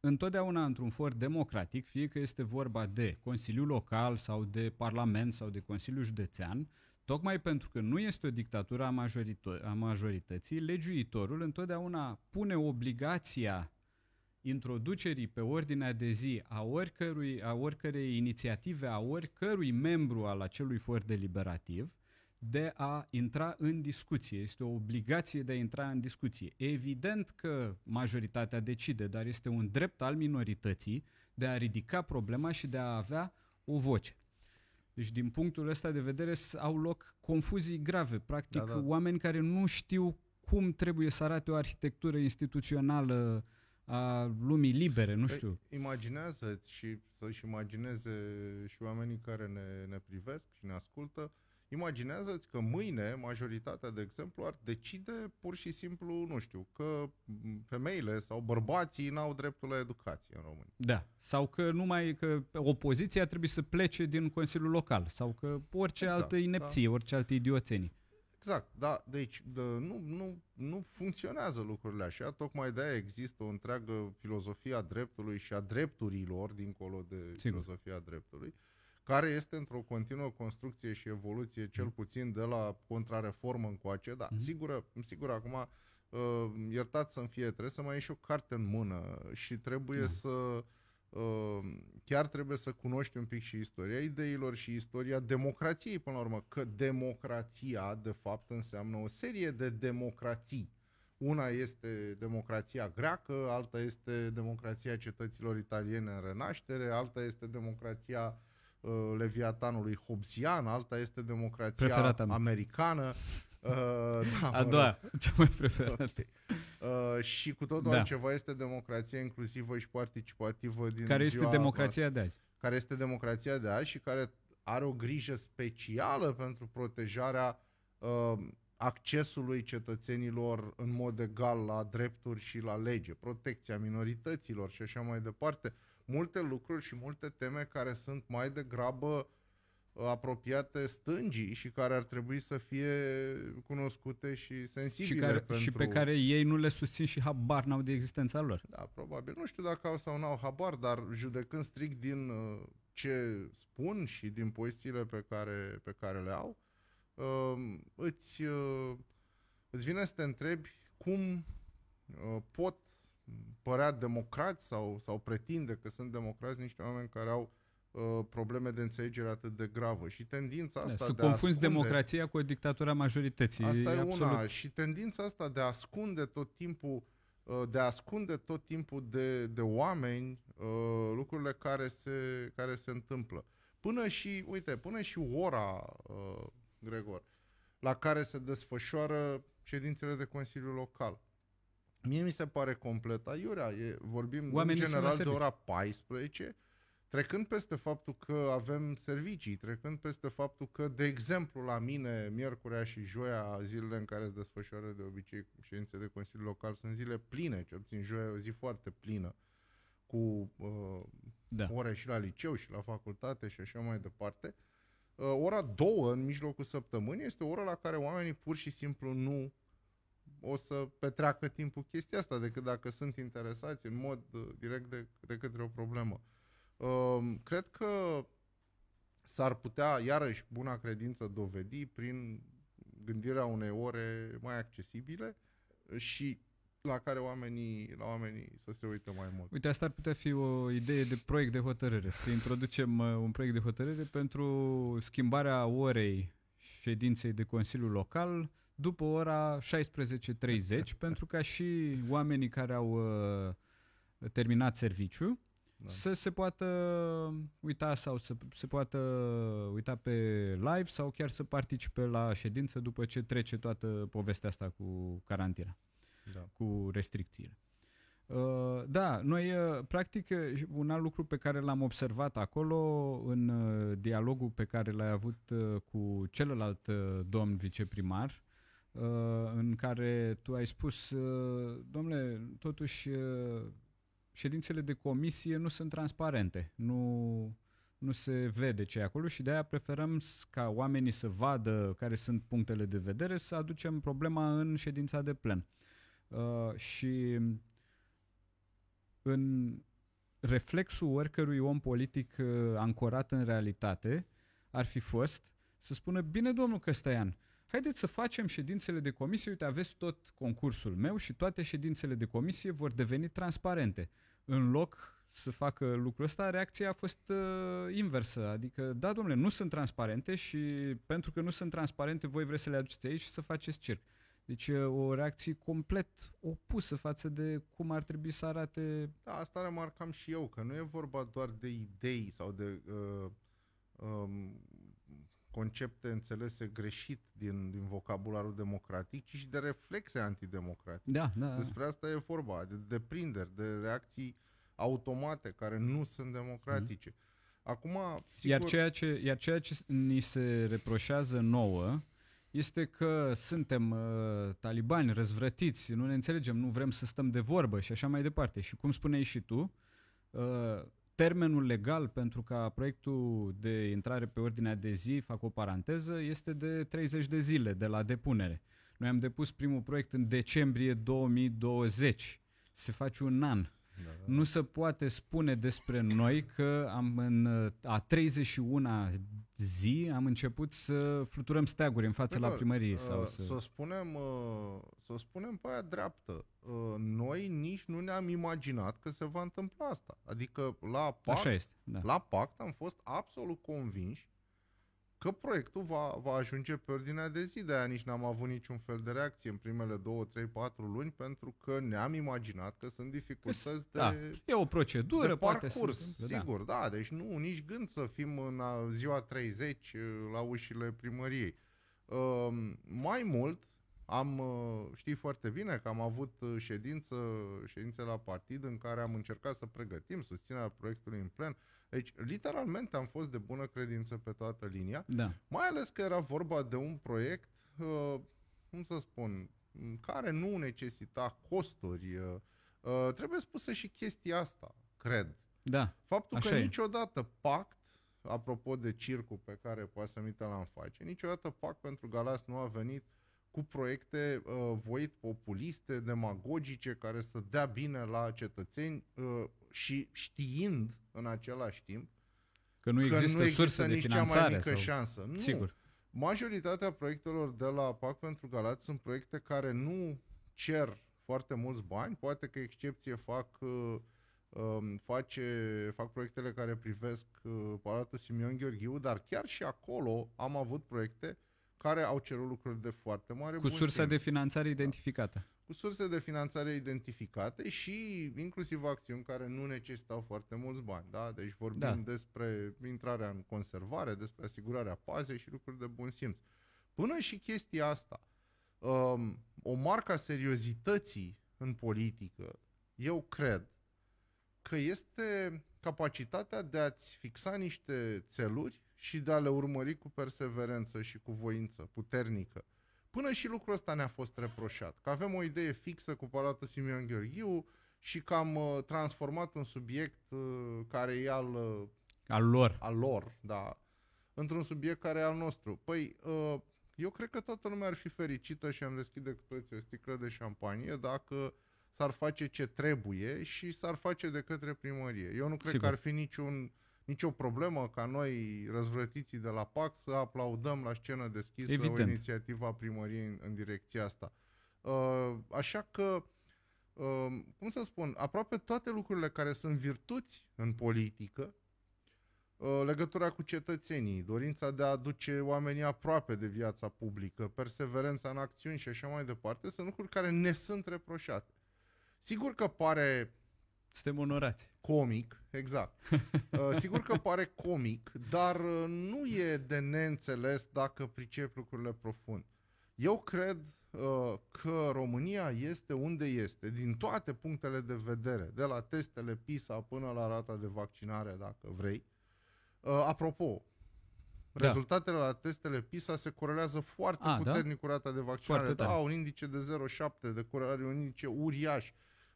întotdeauna într-un for democratic, fie că este vorba de Consiliul Local sau de Parlament sau de Consiliul Județean, tocmai pentru că nu este o dictatură a, majorită- a majorității, legiuitorul întotdeauna pune obligația introducerii pe ordinea de zi a oricărui, a oricărei inițiative, a oricărui membru al acelui for deliberativ, de a intra în discuție. Este o obligație de a intra în discuție. Evident că majoritatea decide, dar este un drept al minorității de a ridica problema și de a avea o voce. Deci, din punctul ăsta de vedere, au loc confuzii grave. Practic, da, da. oameni care nu știu cum trebuie să arate o arhitectură instituțională a lumii libere, nu păi, știu. Imaginează-ți și să-și imagineze și oamenii care ne, ne privesc și ne ascultă, imaginează-ți că mâine majoritatea, de exemplu, ar decide pur și simplu, nu știu, că femeile sau bărbații n-au dreptul la educație în România. Da, sau că numai că opoziția trebuie să plece din Consiliul Local, sau că orice exact, altă inepție, da. orice altă idioțenie. Exact, da, deci de, nu, nu, nu funcționează lucrurile așa, tocmai de-aia există o întreagă filozofie a dreptului și a drepturilor, dincolo de Sigur. filozofia dreptului, care este într-o continuă construcție și evoluție, cel puțin de la contrareformă încoace, da, mm-hmm. sigur, sigur, acum, uh, iertați să-mi fie, trebuie să mai ieși o carte în mână și trebuie mm-hmm. să Ehm, chiar trebuie să cunoști un pic și istoria ideilor și istoria democrației, până la urmă, că democrația, de fapt, înseamnă o serie de democrații. Una este democrația greacă, alta este democrația cetăților italiene în renaștere, alta este democrația uh, leviatanului Hobbesian, alta este democrația Preferata americană. Uh, da, A doua, cea mai preferată. Okay. Uh, și cu totul da. altceva este democrația inclusivă și participativă din Care este democrația de azi. Care este democrația de azi și care are o grijă specială pentru protejarea uh, accesului cetățenilor în mod egal la drepturi și la lege, protecția minorităților și așa mai departe. Multe lucruri și multe teme care sunt mai degrabă uh, apropiate stângii și care ar trebui să fie cunoscute și sensibile. Și, care, pentru... și pe care ei nu le susțin și habar n-au de existența lor. Da, probabil. Nu știu dacă au sau n-au habar, dar judecând strict din uh, ce spun și din pozițiile pe care, pe care le au, uh, îți, uh, îți vine să te întrebi cum pot părea democrați sau, sau pretinde că sunt democrați niște oameni care au Uh, probleme de înțelegere atât de gravă. Și tendința da, asta da, de să confunzi ascunde, democrația cu o dictatură a majorității. Asta e, e absolut... una. Și tendința asta de a ascunde tot timpul uh, de a ascunde tot timpul de, de oameni uh, lucrurile care se, care se întâmplă. Până și, uite, până și ora, Gregor, la care se desfășoară ședințele de Consiliu Local. Mie mi se pare complet aiurea. E, vorbim Oamenii în general de ora 14 Trecând peste faptul că avem servicii, trecând peste faptul că, de exemplu, la mine, miercurea și joia, zilele în care se desfășoară de obicei ședințe de Consiliu Local, sunt zile pline, cel puțin joia e o zi foarte plină, cu uh, da. ore și la liceu și la facultate și așa mai departe. Uh, ora două în mijlocul săptămânii este o oră la care oamenii pur și simplu nu o să petreacă timpul chestia asta decât dacă sunt interesați în mod uh, direct de, de către o problemă. Ehm, cred că s-ar putea, iarăși, buna credință dovedi prin gândirea unei ore mai accesibile și la care oamenii, la oamenii să se uită mai mult. Uite, asta ar putea fi o idee de proiect de hotărâre. Să introducem uh, un proiect de hotărâre pentru schimbarea orei ședinței de Consiliu Local după ora 16.30, pentru ca și oamenii care au uh, terminat serviciu da. să se poată uita sau să se poată uita pe live sau chiar să participe la ședință după ce trece toată povestea asta cu carantina, da. cu restricțiile. Uh, da, noi, uh, practic, uh, un alt lucru pe care l-am observat acolo, în uh, dialogul pe care l-ai avut uh, cu celălalt uh, domn viceprimar, uh, în care tu ai spus, uh, domnule, totuși uh, ședințele de comisie nu sunt transparente, nu, nu se vede ce e acolo și de aia preferăm ca oamenii să vadă care sunt punctele de vedere, să aducem problema în ședința de plen. Uh, și în reflexul oricărui om politic uh, ancorat în realitate ar fi fost să spună, bine domnul Căstăian, haideți să facem ședințele de comisie, uite, aveți tot concursul meu și toate ședințele de comisie vor deveni transparente în loc să facă lucrul ăsta, reacția a fost uh, inversă. Adică, da, domnule, nu sunt transparente și pentru că nu sunt transparente, voi vreți să le aduceți aici și să faceți circ. Deci o reacție complet opusă față de cum ar trebui să arate... Da, asta remarcam și eu, că nu e vorba doar de idei sau de uh, um, concepte înțelese greșit din, din vocabularul democratic, ci și de reflexe antidemocratice. Da, da. Despre asta e vorba, de deprinderi, de reacții automate care nu sunt democratice. Mm. Acum, sigur... Iar ceea, ce, iar ceea ce ni se reproșează nouă este că suntem uh, talibani răzvrătiți, nu ne înțelegem, nu vrem să stăm de vorbă și așa mai departe. Și cum spuneai și tu, uh, termenul legal pentru ca proiectul de intrare pe ordinea de zi, fac o paranteză, este de 30 de zile de la depunere. Noi am depus primul proiect în decembrie 2020. Se face un an. Da, da. Nu se poate spune despre noi că am în a 31 zi am început să fluturăm steaguri în fața la primărie. Uh, sau să... Să, o spunem, uh, să o spunem pe aia dreaptă. Uh, noi nici nu ne-am imaginat că se va întâmpla asta. Adică la pact, Așa este, da. la pact am fost absolut convinși că proiectul va, va ajunge pe ordinea de zi, de aia nici n-am avut niciun fel de reacție în primele 2, 3, 4 luni, pentru că ne-am imaginat că sunt dificultăți de da, E o procedură, de parcurs, poate să, da. sigur, da. da, deci nu, nici gând să fim în ziua 30 uh, la ușile primăriei. Uh, mai mult, am, uh, știi foarte bine că am avut uh, ședință, ședințe la partid în care am încercat să pregătim susținerea proiectului în plen. Deci, literalmente am fost de bună credință pe toată linia, da. mai ales că era vorba de un proiect, uh, cum să spun, care nu necesita costuri. Uh, uh, trebuie spusă și chestia asta, cred. Da, Faptul că e. niciodată pact, apropo de circul pe care poate să mi l-am face, niciodată pact pentru Galas nu a venit cu proiecte uh, voit populiste, demagogice, care să dea bine la cetățeni uh, și știind în același timp că nu există, că nu există nici cea mai mică sau... șansă. Nu. Sigur. Majoritatea proiectelor de la PAC pentru Galați sunt proiecte care nu cer foarte mulți bani, poate că excepție fac uh, um, face, fac proiectele care privesc uh, Palatul Simion Gheorghiu, dar chiar și acolo am avut proiecte care au cerut lucruri de foarte mare Cu sursa de finanțare identificată. Da. Cu surse de finanțare identificate și inclusiv acțiuni care nu necesitau foarte mulți bani. Da? Deci vorbim da. despre intrarea în conservare, despre asigurarea pazei și lucruri de bun simț. Până și chestia asta, um, o marcă a seriozității în politică, eu cred că este capacitatea de a-ți fixa niște țeluri și de a le urmări cu perseverență și cu voință puternică. Până și lucrul ăsta ne-a fost reproșat, că avem o idee fixă cu Palatul Simeon Gheorghiu și că am uh, transformat un subiect uh, care e al, uh, al lor, al lor da, într-un subiect care e al nostru. Păi, uh, eu cred că toată lumea ar fi fericită și am deschide cu toți o sticlă de șampanie dacă s-ar face ce trebuie și s-ar face de către primărie. Eu nu cred Sigur. că ar fi niciun nicio problemă ca noi, răzvrătiții de la PAC, să aplaudăm la scenă deschisă Evident. o inițiativă a primăriei în, în direcția asta. Uh, așa că, uh, cum să spun, aproape toate lucrurile care sunt virtuți în politică, uh, legătura cu cetățenii, dorința de a aduce oamenii aproape de viața publică, perseverența în acțiuni și așa mai departe, sunt lucruri care ne sunt reproșate. Sigur că pare suntem onorați. Comic, exact. Uh, sigur că pare comic, dar uh, nu e de neînțeles dacă pricep lucrurile profund. Eu cred uh, că România este unde este, din toate punctele de vedere, de la testele PISA până la rata de vaccinare, dacă vrei. Uh, apropo, da. rezultatele la testele PISA se corelează foarte A, da? puternic da? cu rata de vaccinare. Foarte da, un indice de 0,7 de corelare, un indice uriaș.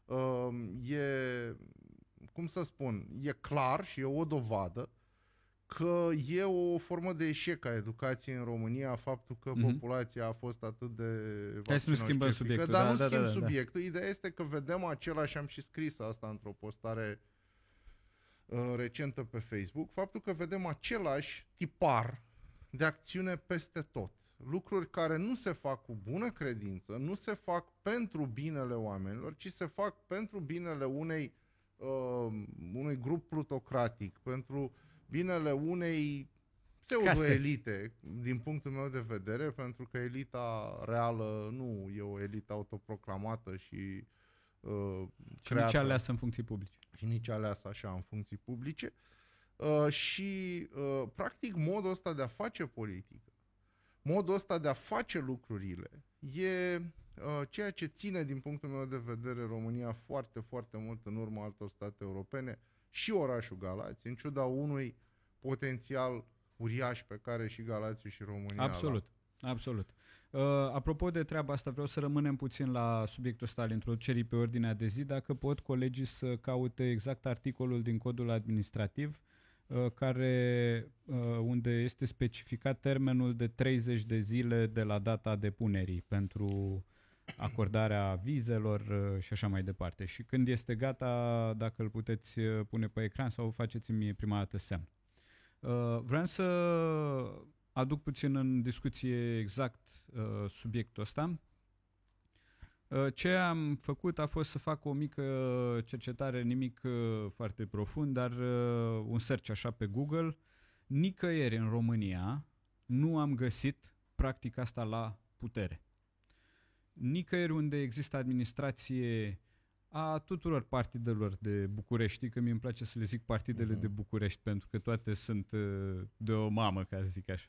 Uh, e, cum să spun, e clar și e o dovadă că e o formă de eșec a educației în România faptul că mm-hmm. populația a fost atât de Hai să nu schimbăm subiectul. Dar da, nu da, schimb da, da, subiectul. Ideea este că vedem același, am și scris asta într-o postare uh, recentă pe Facebook, faptul că vedem același tipar de acțiune peste tot lucruri care nu se fac cu bună credință, nu se fac pentru binele oamenilor, ci se fac pentru binele unei uh, unui grup plutocratic, pentru binele unei pseudo-elite, din punctul meu de vedere, pentru că elita reală nu e o elită autoproclamată și uh, și creată, nici aleasă în funcții publice. Și nici aleasă așa în funcții publice. Uh, și, uh, practic, modul ăsta de a face politică, modul ăsta de a face lucrurile, e uh, ceea ce ține, din punctul meu de vedere, România foarte, foarte mult în urma altor state europene și orașul Galați, în ciuda unui potențial uriaș pe care și Galațiu și România Absolut, la... absolut. Uh, apropo de treaba asta, vreau să rămânem puțin la subiectul ăsta al introducerii pe ordinea de zi, dacă pot colegii să caute exact articolul din codul administrativ uh, care, uh, unde este specificat termenul de 30 de zile de la data depunerii pentru acordarea vizelor uh, și așa mai departe. Și când este gata, dacă îl puteți uh, pune pe ecran sau faceți-mi prima dată semn. Uh, vreau să aduc puțin în discuție exact uh, subiectul ăsta. Uh, ce am făcut a fost să fac o mică cercetare, nimic uh, foarte profund, dar uh, un search așa pe Google. Nicăieri în România nu am găsit practica asta la putere. Nicăieri unde există administrație a tuturor partidelor de București, că mi îmi place să le zic partidele uh-huh. de București, pentru că toate sunt uh, de o mamă, ca să zic așa.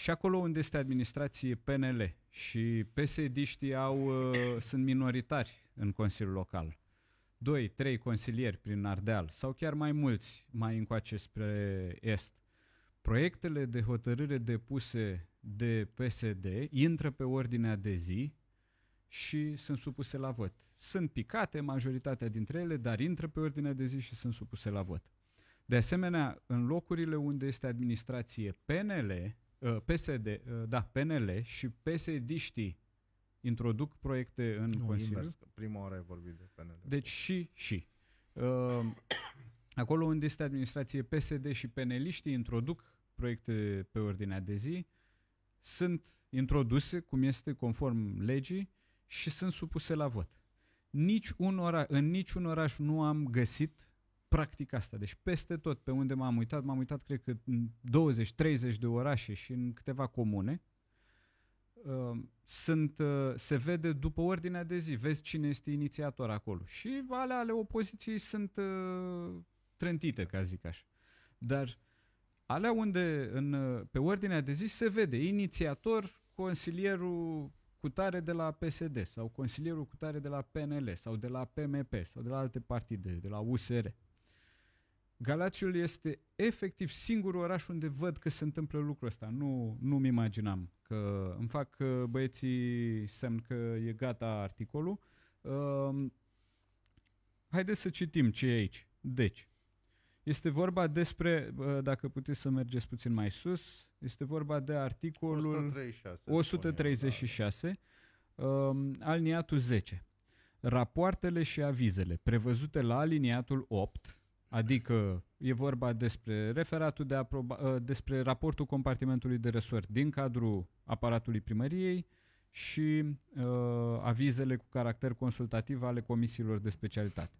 Uh, și acolo unde este administrație PNL și psd au, uh, sunt minoritari în Consiliul Local, doi, trei consilieri prin Ardeal sau chiar mai mulți mai încoace spre Est, proiectele de hotărâre depuse de PSD intră pe ordinea de zi și sunt supuse la vot. Sunt picate majoritatea dintre ele, dar intră pe ordinea de zi și sunt supuse la vot. De asemenea, în locurile unde este administrație PNL, uh, PSD, uh, da, PNL și psd introduc proiecte în nu, Consiliu. Invers, prima oară ai vorbit de PNL. Deci și, și. Uh, acolo unde este administrație PSD și peneliștii introduc proiecte pe ordinea de zi, sunt introduse, cum este conform legii, și sunt supuse la vot. Nici un oraș, în niciun oraș nu am găsit practica asta. Deci peste tot pe unde m-am uitat, m-am uitat cred că în 20-30 de orașe și în câteva comune, uh, sunt, uh, se vede după ordinea de zi, vezi cine este inițiator acolo. Și ale ale opoziției sunt uh, trântite, ca zic așa. Dar alea unde în, uh, pe ordinea de zi se vede inițiator, consilierul cutare de la PSD sau consilierul cutare de la PNL sau de la PMP sau de la alte partide, de la USR. Galațiul este efectiv singurul oraș unde văd că se întâmplă lucrul ăsta. Nu, nu-mi imaginam că îmi fac uh, băieții semn că e gata articolul. Uh, haideți să citim ce e aici. Deci, este vorba despre, dacă puteți să mergeți puțin mai sus, este vorba de articolul 136, 136 um, aliniatul 10. Rapoartele și avizele prevăzute la aliniatul 8, adică e vorba despre referatul de aproba, uh, despre raportul compartimentului de resort din cadrul aparatului primăriei și uh, avizele cu caracter consultativ ale comisiilor de specialitate.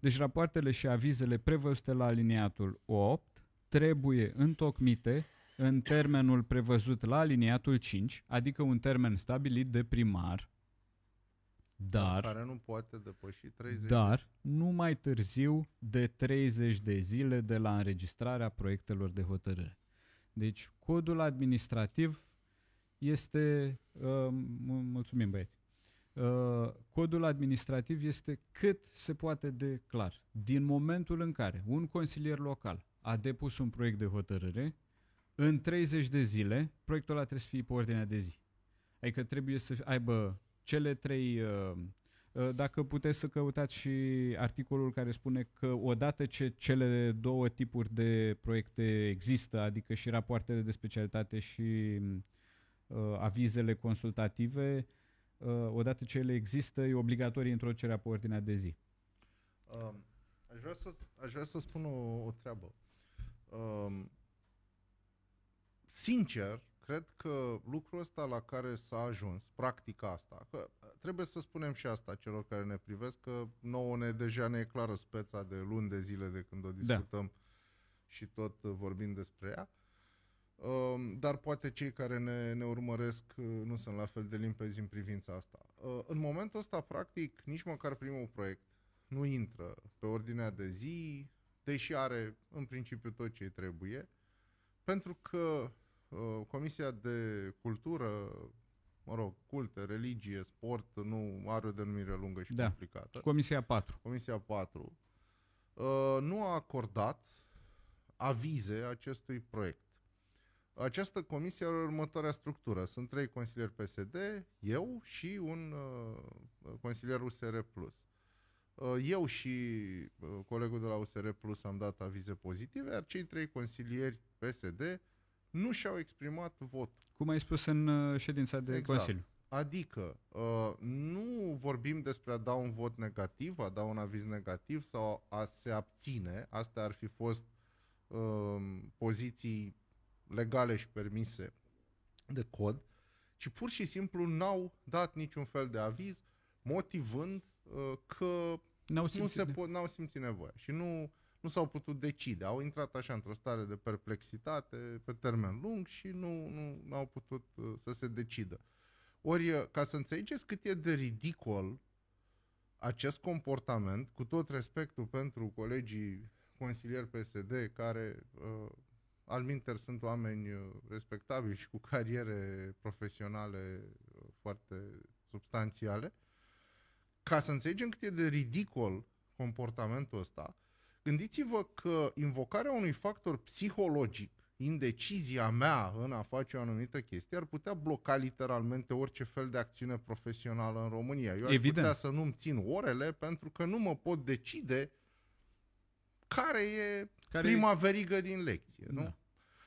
Deci rapoartele și avizele prevăzute la aliniatul 8 trebuie întocmite în termenul prevăzut la aliniatul 5, adică un termen stabilit de primar, dar, care nu poate depăși 30 dar nu mai târziu de 30 de zile de la înregistrarea proiectelor de hotărâre. Deci codul administrativ este, uh, mulțumim băieți, Uh, codul administrativ este cât se poate de clar. Din momentul în care un consilier local a depus un proiect de hotărâre, în 30 de zile, proiectul ăla trebuie să fie pe ordinea de zi. Adică trebuie să aibă cele trei... Uh, uh, dacă puteți să căutați și articolul care spune că odată ce cele două tipuri de proiecte există, adică și rapoartele de specialitate și uh, avizele consultative, uh, odată ce ele există, e obligatorie introducerea pe ordinea de zi. Uh, aș, vrea să, aș vrea să spun o, o treabă. Uh, sincer, cred că lucrul ăsta la care s-a ajuns, practica asta, că trebuie să spunem și asta celor care ne privesc, că nouă ne deja ne e clară speța de luni de zile de când o Da. discutăm și tot uh, vorbim despre ea. Um, Dar poate cei care ne, ne urmăresc uh, nu sunt la fel de limpezi în privința asta. Uh, În momentul ăsta, practic, nici măcar primul proiect nu intră pe ordinea de zi, deși are în principiu tot ce trebuie, pentru că uh, Comisia de Cultură, mă rog, culte, religie, sport, nu are o denumire lungă și Da. complicată. Comisia 4. Comisia 4, uh, nu a acordat avize acestui proiect. Această comisie are următoarea structură. Sunt trei consilieri PSD, eu și un uh, consilier USR+. Uh, eu și uh, colegul de la USR Plus am dat avize pozitive, iar cei trei consilieri PSD nu și-au exprimat votul. Cum ai spus în uh, ședința de Exact. Consiliu. Adică, uh, nu vorbim despre a da un vot negativ, a da un aviz negativ sau a se abține. Astea ar fi fost uh, poziții legale și permise de cod, ci pur și simplu n-au dat niciun fel de aviz, motivând uh, că N-au nu simțit. se po- n-au simțit nevoia și nu, nu s-au putut decide. Au intrat așa într-o stare de perplexitate pe termen lung și nu, nu au putut uh, să se decidă. Ori, uh, ca să înțelegeți cât e de ridicol acest comportament, cu tot respectul pentru colegii consilieri PSD, care uh, al minter sunt oameni uh, respectabili și cu cariere profesionale uh, foarte substanțiale, ca să înțelegem cât e de ridicol comportamentul ăsta, gândiți-vă că invocarea unui factor psihologic, indecizia mea în a face o anumită chestie, ar putea bloca literalmente orice fel de acțiune profesională în România. Eu aș Evident. putea să nu-mi țin orele pentru că nu mă pot decide care e Care prima verigă din lecție. Nu? Da.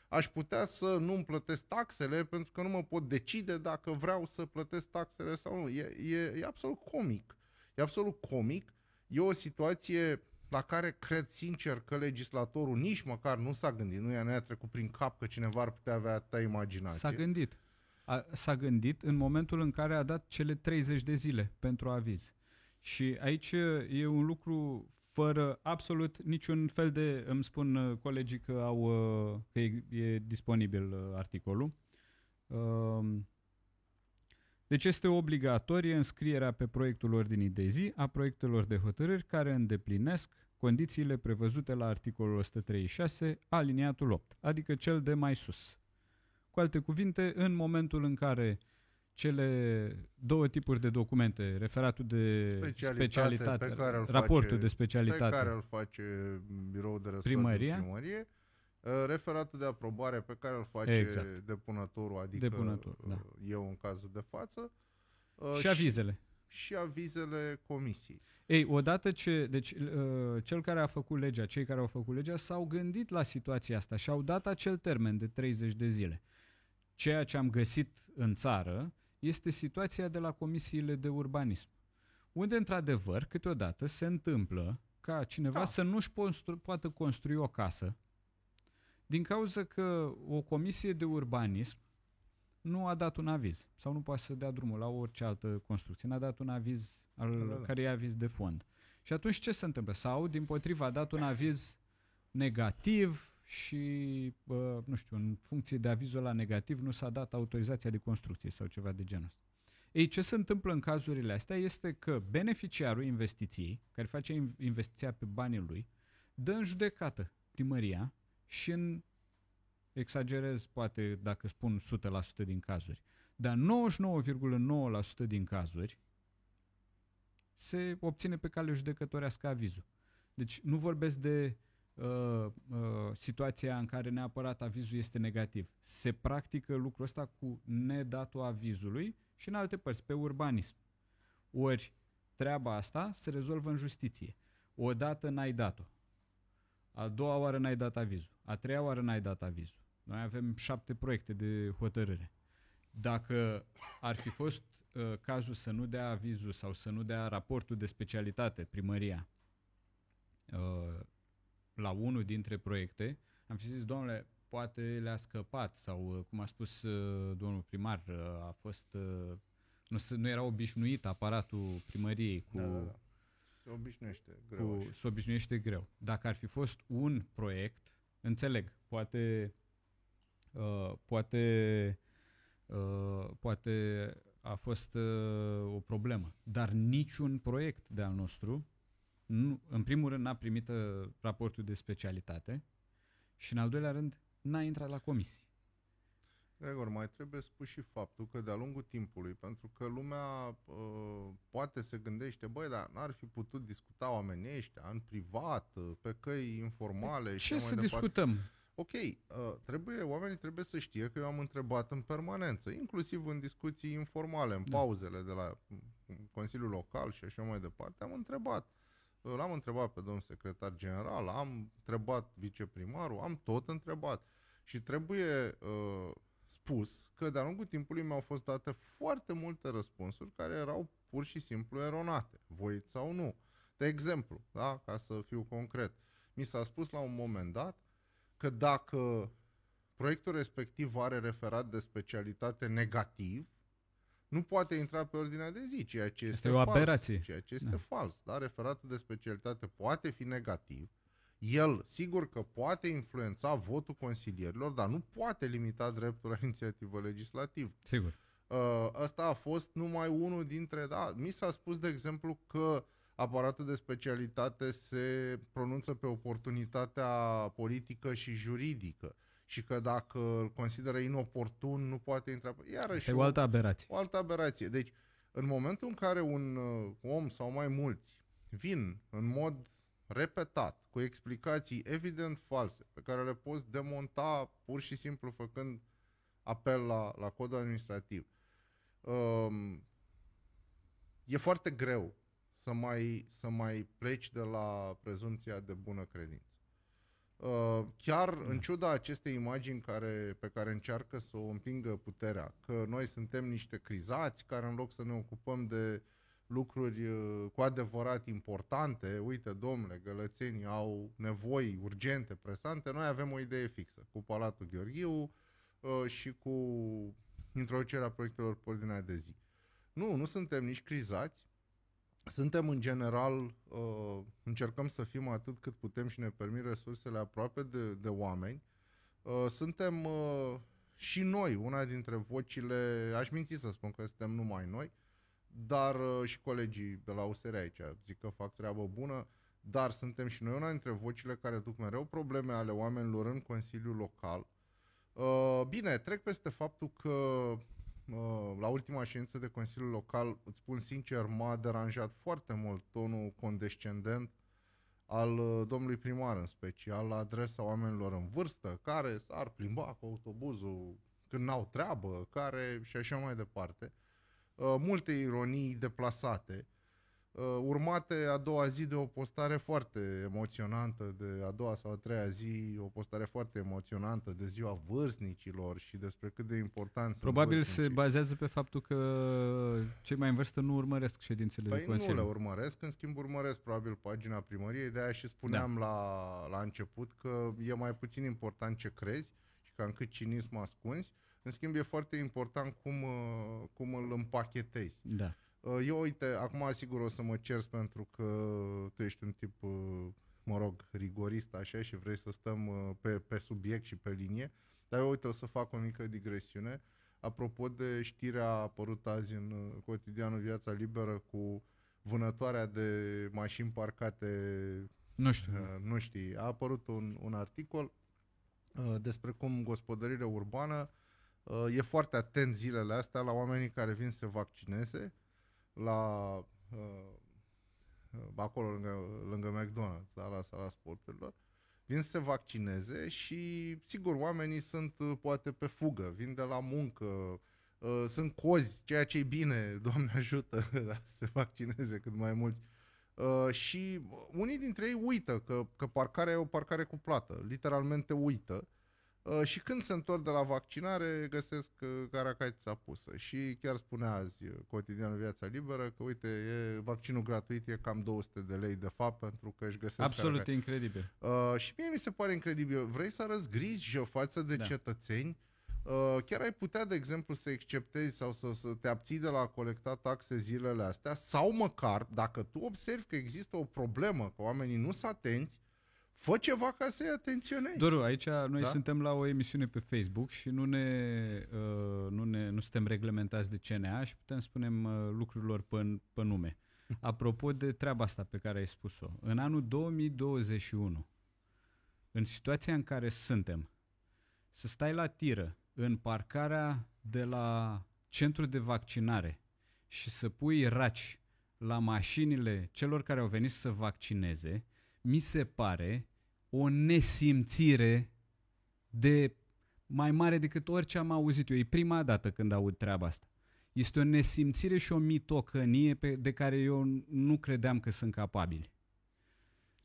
Aș putea să nu-mi plătesc taxele pentru că nu mă pot decide dacă vreau să plătesc taxele sau nu. E, e, e absolut comic. E absolut comic. E o situație la care cred sincer că legislatorul nici măcar nu s-a gândit, nu i-a, nu i-a trecut prin cap că cineva ar putea avea atâta imaginație. S-a gândit. A, s-a gândit în momentul în care a dat cele 30 de zile pentru aviz. Și aici e un lucru fără absolut niciun fel de, îmi spun uh, colegii că au uh, că e, e disponibil uh, articolul. Um, Deci este obligatorie înscrierea pe proiectul ordinii de zi a proiectelor de hotărâri care îndeplinesc condițiile prevăzute la articolul 136, aliniatul 8, adică cel de mai sus. Cu alte cuvinte, în momentul în care cele două tipuri de documente, referatul de Specialitate specialitate, pe care îl raportul face- de pe specialitate, care îl face biroul de resort Primăria. din primărie, uh, referatul de aprobare pe care îl face Exact. depunătorul, adică Depunătorul, uh, da. eu în cazul de față, uh, și avizele. și avizele comisiei. Ei, odată ce, deci uh, cel care a făcut legea, cei care au făcut legea s-au gândit la situația asta și au dat acel termen de 30 de zile. Ceea ce am găsit în țară este situația de la comisiile de urbanism, unde într-adevăr câteodată se întâmplă ca cineva Da. să nu-și constru- poată construi o casă din cauza că o comisie de urbanism nu a dat un aviz sau nu poate să dea drumul la orice altă construcție, n-a dat un aviz al Da, da, da. care e aviz de fond. Și atunci ce se întâmplă? Sau, din potriva, a dat un aviz negativ și, uh, nu știu, în funcție de avizul la negativ nu s-a dat autorizația de construcție sau ceva de genul ăsta. Ei, ce se întâmplă în cazurile astea este că beneficiarul investiției, care face in- investiția pe banii lui, dă în judecată primăria și în, exagerez poate dacă spun 100% din cazuri, dar 99,9% din cazuri se obține pe cale judecătorească avizul. Deci nu vorbesc de uh, uh, situația în care neapărat avizul este negativ. Se practică lucrul ăsta cu nedatul avizului și în alte părți, pe urbanism. Ori treaba asta se rezolvă în justiție. O dată n-ai dat-o. A doua oară n-ai dat avizul. A treia oară n-ai dat avizul. Noi avem șapte proiecte de hotărâre. Dacă ar fi fost uh, cazul să nu dea avizul sau să nu dea raportul de specialitate, primăria, uh, la unul dintre proiecte, am fi zis, domnule, poate le-a scăpat sau, uh, cum a spus uh, domnul primar, uh, a fost, uh, nu, se- nu era obișnuit aparatul primăriei cu, Da, da, da. Se obișnuiește greu cu așa. se obișnuiește greu. Dacă ar fi fost un proiect, înțeleg, poate uh, poate uh, poate a fost uh, o problemă, dar niciun proiect de al nostru nu, în primul rând n-a primit uh, raportul de specialitate și în al doilea rând n-a intrat la comisii. Gregor, mai trebuie spus și faptul că de-a lungul timpului, pentru că lumea uh, poate se gândește, băi, dar n-ar fi putut discuta oamenii ăștia în privat, uh, pe căi informale și Ce așa să mai departe. discutăm? Ok, uh, trebuie, oamenii trebuie să știe că eu am întrebat în permanență, inclusiv în discuții informale, în Da. pauzele de la mm, Consiliul Local și așa mai departe, am întrebat. Uh, L-am întrebat pe domnul secretar general, am întrebat viceprimarul, am tot întrebat. Și trebuie uh, spus că de-a lungul timpului mi-au fost date foarte multe răspunsuri care erau pur și simplu eronate, voiți sau nu. De exemplu, da, ca să fiu concret, mi s-a spus la un moment dat că dacă proiectul respectiv are referat de specialitate negativ, nu poate intra pe ordinea de zi, ceea ce este, o fals. aberație. Ceea ce este Da. fals. Da? Referatul de specialitate poate fi negativ. El, sigur că poate influența votul consilierilor, dar nu poate limita dreptul la inițiativă legislativă. Sigur. Uh, ăsta a fost numai unul dintre... Da, mi s-a spus, de exemplu, că aparatul de specialitate se pronunță pe oportunitatea politică și juridică și că dacă îl consideră inoportun, nu poate intra... pe- Iarăși Asta e o altă aberație. o altă aberație. Deci, în momentul în care un uh, om sau mai mulți vin în mod repetat, cu explicații evident false, pe care le poți demonta pur și simplu făcând apel la, la codul administrativ, um, e foarte greu să mai, să mai pleci de la prezumția de bună credință. Uh, chiar în ciuda acestei imagini care, pe care încearcă să o împingă puterea, că noi suntem niște crizați care în loc să ne ocupăm de lucruri uh, cu adevărat importante, uite domnule, gălățenii au nevoi urgente, presante, noi avem o idee fixă cu Palatul Gheorghiu uh, și cu introducerea proiectelor pe ordinea de zi. Nu, nu suntem nici crizați, suntem în general, uh, încercăm să fim atât cât putem și ne permit resursele aproape de, de oameni. Uh, suntem uh, și noi, una dintre vocile, aș minți să spun că suntem numai noi, dar uh, și colegii de la USR aici zic că fac treabă bună, dar suntem și noi una dintre vocile care duc mereu probleme ale oamenilor în Consiliul Local. Uh, bine, trec peste faptul că uh, la ultima ședință de Consiliul Local, îți spun sincer, m-a deranjat foarte mult tonul condescendent al uh, domnului primar în special la adresa oamenilor în vârstă care s-ar plimba cu autobuzul când n-au treabă, care și așa mai departe. Uh, multe ironii deplasate, uh, urmate a doua zi de o postare foarte emoționantă, de a doua sau a treia zi, o postare foarte emoționantă de ziua vârstnicilor și despre cât de important sunt Probabil se vârstnicii. bazează pe faptul că cei mai în vârstă nu urmăresc ședințele de Păi nu Consiliu. le urmăresc, în schimb urmăresc probabil pagina primăriei, de aia și spuneam Da. la, la început că e mai puțin important ce crezi și ca în cât cinism ascunzi, în schimb e foarte important cum, uh, cum îl împachetezi. Da. Uh, Eu, uite, acum sigur o să mă cers pentru că tu ești un tip, uh, mă rog, rigorist așa și vrei să stăm uh, pe, pe subiect și pe linie, dar eu, uite, o să fac o mică digresiune. Apropo de știrea apărută azi în uh, cotidianul Viața Liberă cu vânătoarea de mașini parcate Nu știu. Uh, nu știi, a apărut un, un articol uh, despre cum gospodărirea urbană uh, e foarte atent zilele astea la oamenii care vin să se vaccineze la uh, uh, acolo lângă, lângă McDonald's, da, la sala sporturilor, vin să se vaccineze și sigur oamenii sunt uh, poate pe fugă, vin de la muncă, uh, sunt cozi, ceea ce e bine, Doamne ajută da, să se vaccineze cât mai mulți. Uh, și unii dintre ei uită că, că parcarea e o parcare cu plată, literalmente uită. Uh, și când se întorc de la vaccinare, găsesc uh, caracatița pusă. Și chiar spunea azi uh, cotidianul Viața Liberă că, uite, e, vaccinul gratuit e cam 200 de lei, de fapt, pentru că își găsesc Absolut caracat- incredibil. Uh, și mie mi se pare incredibil. Vrei să arăți grijă față de Da. cetățeni? Uh, chiar ai putea, de exemplu, să exceptezi sau să, să te abții de la a colecta taxe zilele astea sau măcar, dacă tu observi că există o problemă, că oamenii nu sunt atenți, fă ceva ca să-i atenționezi. Doru, aici noi Da? suntem la o emisiune pe Facebook și nu ne, uh, nu ne nu suntem reglementați de CNA și putem spunem uh, lucrurilor pe, pe nume. Apropo de treaba asta pe care ai spus-o, în anul 2021, în situația în care suntem, să stai la tiră în parcarea de la centru de vaccinare și să pui raci la mașinile celor care au venit să vaccineze, mi se pare o nesimțire de mai mare decât orice am auzit eu. E prima dată când aud treaba asta. Este o nesimțire și o mitocănie pe, de care eu nu credeam că sunt capabili.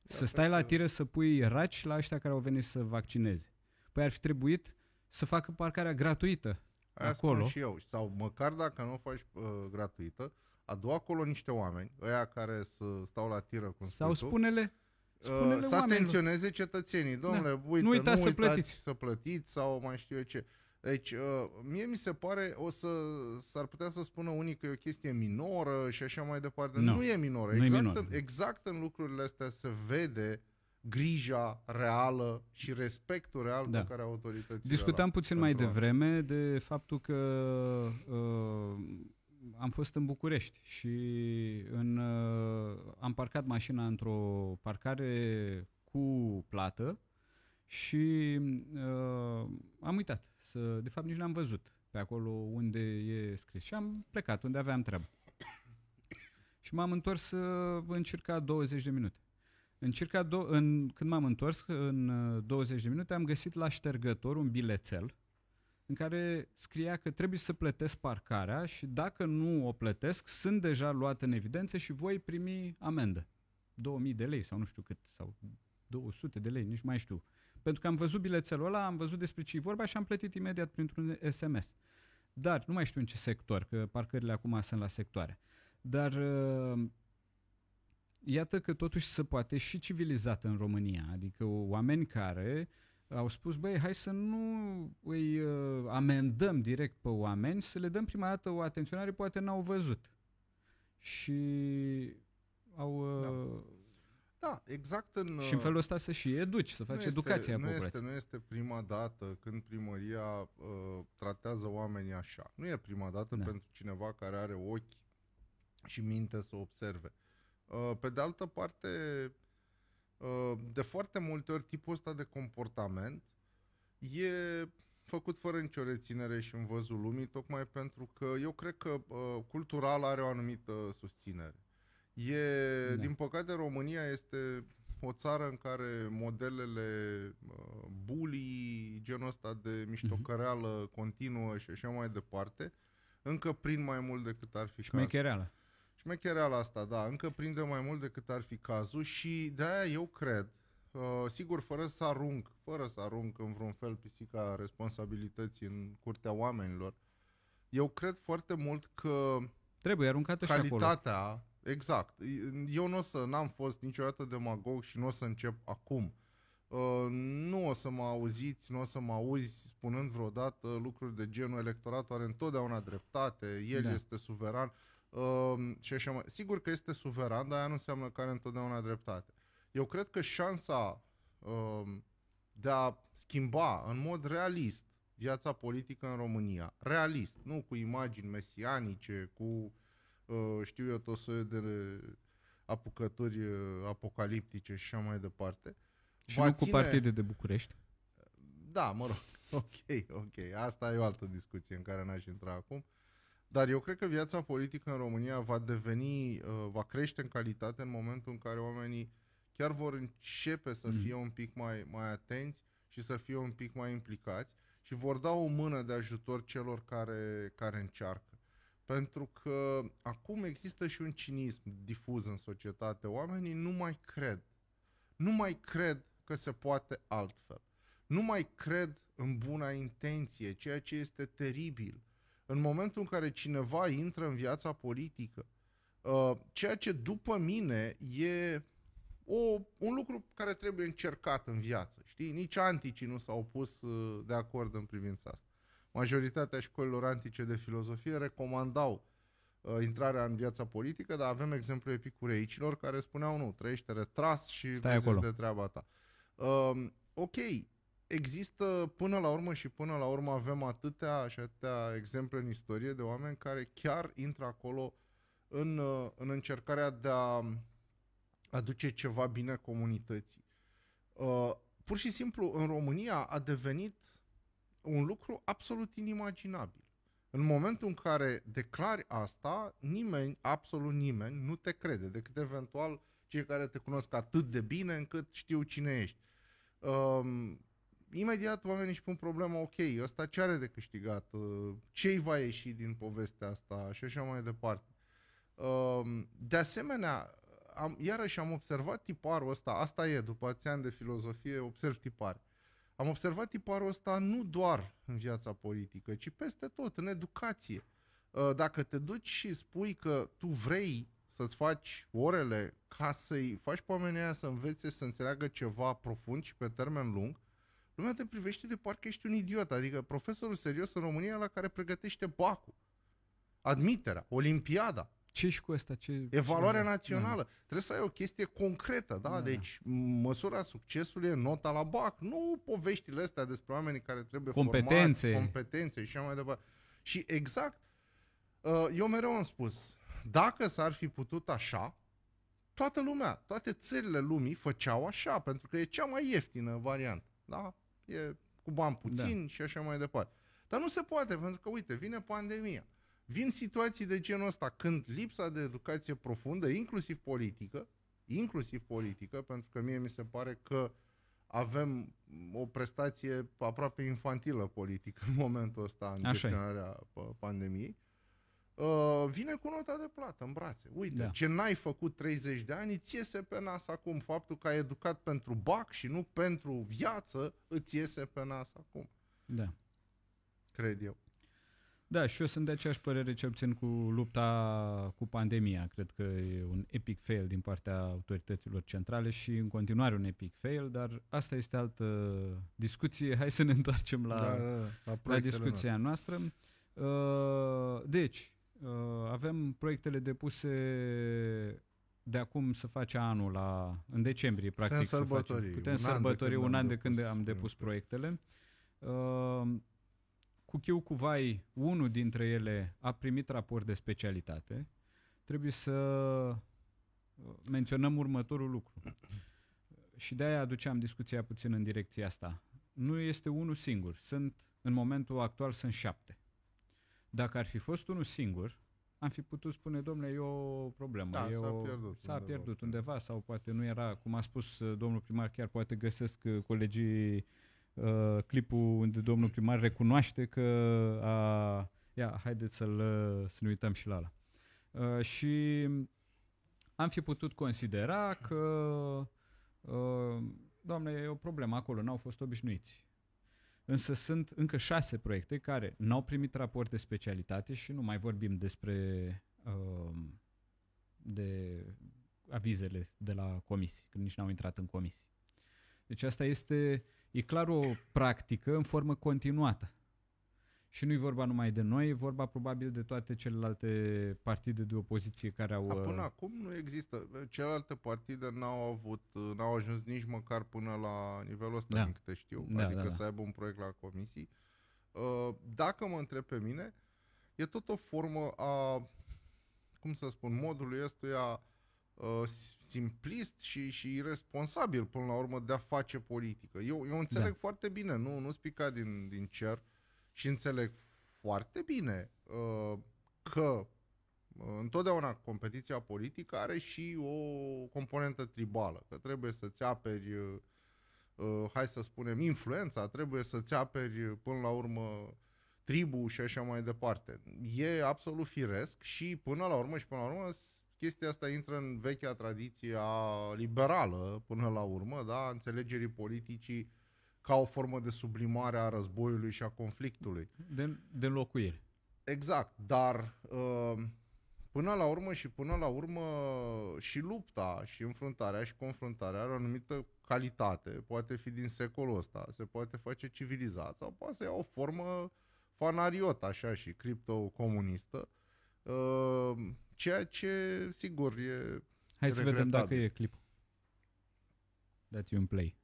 Să stai la tiră să pui raci la ăștia care au venit să vaccineze. Păi ar fi trebuit să facă parcarea gratuită Aia acolo. spun și eu. Sau măcar dacă nu o faci uh, gratuită, adu acolo niște oameni, ăia care să stau la tiră, cum Sau spui tu, spune-le, Uh, spune-le să oamenilor. atenționeze cetățenii. Domnule, Da. uite, Nu uitați să uitați plătiți. să plătiți sau mai știu eu ce. Deci, uh, mie mi se pare, o să, s-ar putea să spună unii că e o chestie minoră și așa mai departe. Nu. Nu e minoră. Nu e Exact, minoră. În, exact în lucrurile astea se vede grija reală și respectul real Da. pe care autoritățile Discutam îl au puțin mai pentru oameni. devreme de faptul că uh, am fost în București și în, uh, am parcat mașina într-o parcare cu plată și uh, am uitat. Să, de fapt, nici n-am văzut pe acolo unde e scris. Și am plecat unde aveam treabă. Și m-am întors uh, în circa 20 de minute. În circa do- în, când m-am întors, în uh, 20 de minute, am găsit la ștergător un bilețel în care scria că trebuie să plătesc parcarea și dacă nu o plătesc, sunt deja luat în evidență și voi primi amendă. 2000 de lei sau nu știu cât, sau 200 de lei, nici mai știu. Pentru că am văzut bilețelul ăla, am văzut despre ce e vorba și am plătit imediat printr-un SMS. Dar nu mai știu în ce sector, că parcările acum sunt la sectoare. Dar uh, iată că totuși se poate și civilizat în România, adică oameni care au spus, băi, hai să nu îi uh, amendăm direct pe oameni, să le dăm prima dată o atenționare, poate n-au văzut. Și au... Uh, Da, exact în... și în felul ăsta să și educi, să faci nu educația este, nu populației. este, nu este prima dată când primăria uh, tratează oamenii așa. Nu e prima dată Da. pentru cineva care are ochi și minte să observe. Uh, pe de altă parte, uh, de foarte multe ori tipul ăsta de comportament e făcut fără nicio reținere și în văzul lumii, tocmai pentru că eu cred că uh, cultural are o anumită susținere. E, Da. din păcate, România este o țară în care modelele uh, bully, genul ăsta de miștocăreală continuă și așa mai departe, încă prind mai mult decât ar fi cazul. Șmechereală. Șmechereala asta, da, încă prinde mai mult decât ar fi cazul și de-aia eu cred, uh, sigur, fără să arunc, fără să arunc în vreun fel pisica responsabilității în curtea oamenilor, eu cred foarte mult că Trebuie aruncată și acolo. calitatea, exact, eu nu o să, n-am fost niciodată demagog și nu o să încep acum. Uh, nu o să mă auziți, nu o să mă auzi spunând vreodată lucruri de genul electoratul are întotdeauna dreptate, el Da. este suveran uh, și așa mai. Sigur că este suveran, dar aia nu înseamnă că are întotdeauna dreptate. Eu cred că șansa uh, de a schimba în mod realist viața politică în România, realist, nu cu imagini mesianice, cu uh, știu eu tot soiul de apucături uh, apocaliptice și așa mai departe. Și va nu cu ține- partide de București. Da, mă rog, ok, ok. Asta e o altă discuție în care n-aș intra acum. Dar eu cred că viața politică în România va deveni, uh, va crește în calitate în momentul în care oamenii chiar vor începe să Mm. fie un pic mai, mai atenți și să fie un pic mai implicați și vor da o mână de ajutor celor care, care încearcă. Pentru că acum există și un cinism difuz în societate. Oamenii nu mai cred. Nu mai cred că se poate altfel. nu mai cred în buna intenție, ceea ce este teribil. În momentul în care cineva intră în viața politică, uh, ceea ce după mine e o, un lucru care trebuie încercat în viață. Știi? Nici anticii nu s-au pus uh, de acord în privința asta. Majoritatea școlilor antice de filozofie recomandau uh, intrarea în viața politică, dar avem exemplu epicureicilor care spuneau nu, trăiește retras și Stai acolo. de treaba ta. Uh, ok, există până la urmă și până la urmă avem atâtea și atâtea exemple în istorie de oameni care chiar intră acolo în, uh, în încercarea de a aduce ceva bine comunității. Uh, pur și simplu, în România a devenit un lucru absolut inimaginabil. În momentul în care declari asta, nimeni, absolut nimeni, nu te crede, decât eventual cei care te cunosc atât de bine încât știu cine ești. Um, imediat oamenii își pun problema, ok, ăsta ce are de câștigat? Uh, ce-i va ieși din povestea asta? Și așa mai departe. Um, de asemenea, am, iarăși am observat tiparul ăsta, asta e, după ați ani de filozofie, observ tipar. Am observat tiparul ăsta nu doar în viața politică, ci peste tot, în educație. Uh, dacă te duci și spui că tu vrei să-ți faci orele ca să-i faci pe oamenii aia să învețe să înțeleagă ceva profund și pe termen lung, lumea te privește de parcă ești un idiot. Adică profesorul serios în România la care pregătește bacul, admiterea, olimpiada, ce și cu asta? Ce, Evaluarea ce... națională. Da. Trebuie să ai o chestie concretă, da? da? Deci măsura succesului e nota la BAC, nu poveștile astea despre oamenii care trebuie competențe. formați, competențe și așa mai departe. Și exact, uh, eu mereu am spus, dacă s-ar fi putut așa, toată lumea, toate țările lumii făceau așa, pentru că e cea mai ieftină variantă, da? E cu bani puțini da. și așa mai departe. Dar nu se poate, pentru că, uite, vine pandemia. Vin situații de genul ăsta când lipsa de educație profundă, inclusiv politică, inclusiv politică, pentru că mie mi se pare că avem o prestație aproape infantilă politică în momentul ăsta în Așa gestionarea e. pandemiei, uh, vine cu nota de plată în brațe. Uite, da. ce n-ai făcut 30 de ani, îți iese pe nas acum. Faptul că ai educat pentru bac și nu pentru viață, îți iese pe nas acum. Da. Cred eu. Da, și eu sunt de aceeași părere, cel puțin cu lupta cu pandemia. Cred că e un epic fail din partea autorităților centrale și în continuare un epic fail, dar asta este altă discuție. Hai să ne întoarcem la, da, da, da, la, la discuția noastră. Uh, deci, uh, avem proiectele depuse de acum să face anul la, în decembrie, practic. Putem sărbători. Putem sărbători un an de când am depus proiectele. Uh, cu chiu cu vai, unul dintre ele a primit raport de specialitate, trebuie să uh, menționăm următorul lucru. Și de-aia aduceam discuția puțin în direcția asta. Nu este unul singur. Sunt, în momentul actual, sunt șapte. Dacă ar fi fost unul singur, am fi putut spune, domnule, e o problemă. Da, e s-a o, pierdut, s-a undeva. pierdut undeva sau poate nu era, cum a spus uh, domnul primar, chiar poate găsesc uh, colegii uh, clipul unde domnul primar recunoaște că a... Ia, haideți să-l, să ne uităm și la ăla. Uh, și am fi putut considera că uh, doamne, e o problemă acolo, n-au fost obișnuiți. Însă sunt încă șase proiecte care n-au primit raport de specialitate și nu mai vorbim despre uh, de avizele de la comisii, când nici n-au intrat în comisii. Deci asta este E clar o practică în formă continuată. Și nu e vorba numai de noi, e vorba probabil de toate celelalte partide de opoziție care au... Da, până uh, acum nu există. Celelalte partide n-au avut, uh, n-au ajuns nici măcar până la nivelul ăsta, da. din câte știu. Da, adică da, da. să aibă un proiect la comisii. Uh, dacă mă întreb pe mine, e tot o formă a, cum să spun, modului ăstuia Uh, simplist și, și irresponsabil până la urmă de a face politică. Eu, eu înțeleg da. foarte bine, nu, nu spica din, din cer și înțeleg foarte bine uh, că uh, întotdeauna competiția politică are și o componentă tribală, că trebuie să-ți aperi, uh, uh, hai să spunem, influența, trebuie să-ți aperi până la urmă tribul și așa mai departe. E absolut firesc și până la urmă și până la urmă chestia asta intră în vechea tradiție a liberală până la urmă, da, înțelegerii politicii ca o formă de sublimare a războiului și a conflictului. De, de înlocuire. Exact, dar uh, până la urmă și până la urmă și lupta și înfruntarea și confruntarea are o anumită calitate, poate fi din secolul ăsta, se poate face civilizat sau poate să ia o formă fanariot așa și criptocomunistă, uh, ceea ce sigur e Hai să vedem dacă e clipul. Dați un play.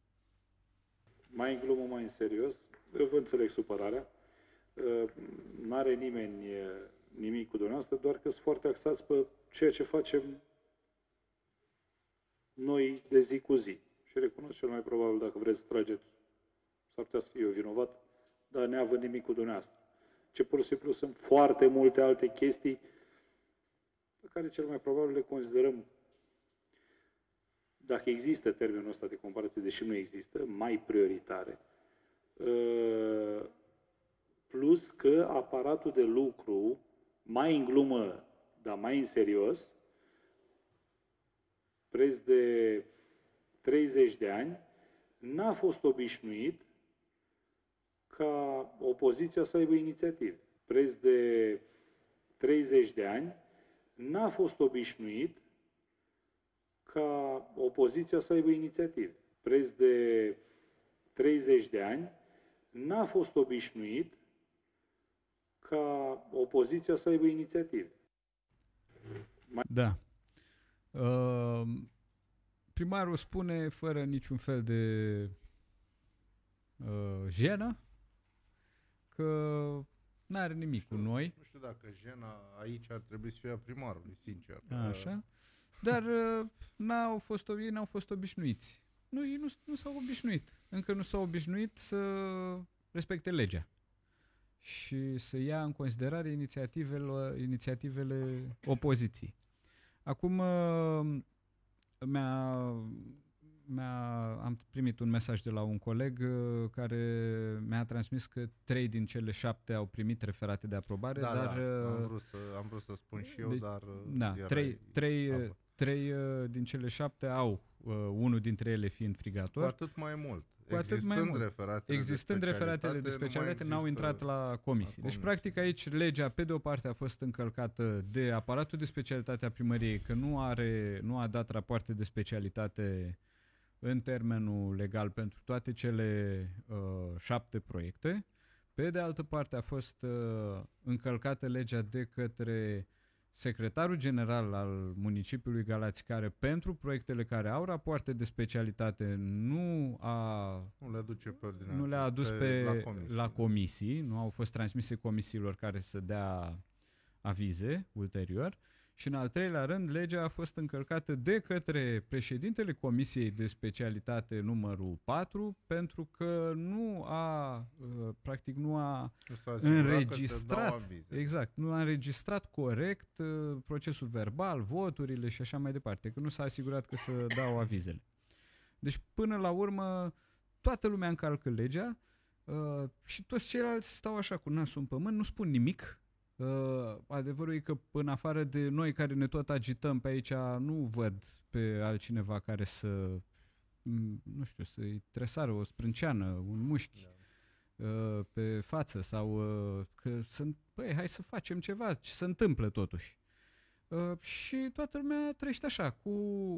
Mai în glumă, mai în serios, eu vă înțeleg supărarea. Uh, n-are nimeni nimic cu dumneavoastră, doar că sunt foarte axați pe ceea ce facem noi de zi cu zi. Și recunosc cel mai probabil, dacă vreți să trageți, s-ar putea să fie eu vinovat, dar neavând nimic cu dumneavoastră. Ce pur și simplu sunt foarte multe alte chestii pe care cel mai probabil le considerăm dacă există termenul ăsta de comparație, deși nu există, mai prioritare. Uh, plus că aparatul de lucru, mai în glumă, dar mai în serios, preț de 30 de ani, n-a fost obișnuit ca opoziția să aibă inițiative. Preț de 30 de ani, n-a fost obișnuit ca opoziția să aibă inițiative. Preț de 30 de ani, n-a fost obișnuit ca opoziția să aibă inițiative. Da. Uh, primarul spune fără niciun fel de uh, jenă că nu are nimic știu, cu noi. Nu știu dacă jena aici ar trebui să fie a primarului, sincer. Așa. Dar uh, n-au fost, ei n-au fost obișnuiți. Nu, ei nu, nu s-au obișnuit. Încă nu s-au obișnuit să respecte legea și să ia în considerare inițiativele, inițiativele opoziției. Acum uh, mi-a, mi-a, am primit un mesaj de la un coleg uh, care mi-a transmis că trei din cele șapte au primit referate de aprobare, da, dar... Da, am, vrut să, am vrut să spun și eu, de, dar... Da, trei, trei, trei din cele șapte au, uh, unul dintre ele fiind frigator. Cu atât mai mult. Cu atât mai mult. Referatele Existând de referatele de specialitate, n-au intrat la comisii. Deci, practic, aici legea, pe de o parte, a fost încălcată de aparatul de specialitate a primăriei, că nu, are, nu a dat rapoarte de specialitate în termenul legal pentru toate cele uh, șapte proiecte. Pe de altă parte, a fost uh, încălcată legea de către secretarul general al municipiului Galați, care pentru proiectele care au rapoarte de specialitate nu a nu le aduce pe ordine, nu le-a adus pe, pe la, comisii. la comisii, nu au fost transmise comisiilor care să dea avize ulterior. Și în al treilea rând, legea a fost încălcată de către președintele Comisiei de Specialitate numărul 4 pentru că nu a, uh, practic nu a înregistrat, exact, nu a înregistrat corect uh, procesul verbal, voturile și așa mai departe, că nu s-a asigurat că să dau avizele. Deci până la urmă toată lumea încalcă legea uh, și toți ceilalți stau așa cu nasul în pământ, nu spun nimic, Uh, adevărul e că în afară de noi care ne tot agităm pe aici, nu văd pe altcineva care să, nu știu, să-i tresară o sprânceană, un mușchi da. uh, pe față sau uh, că sunt, băi, hai să facem ceva, ce se întâmplă totuși. Uh, și toată lumea trăiește așa, cu,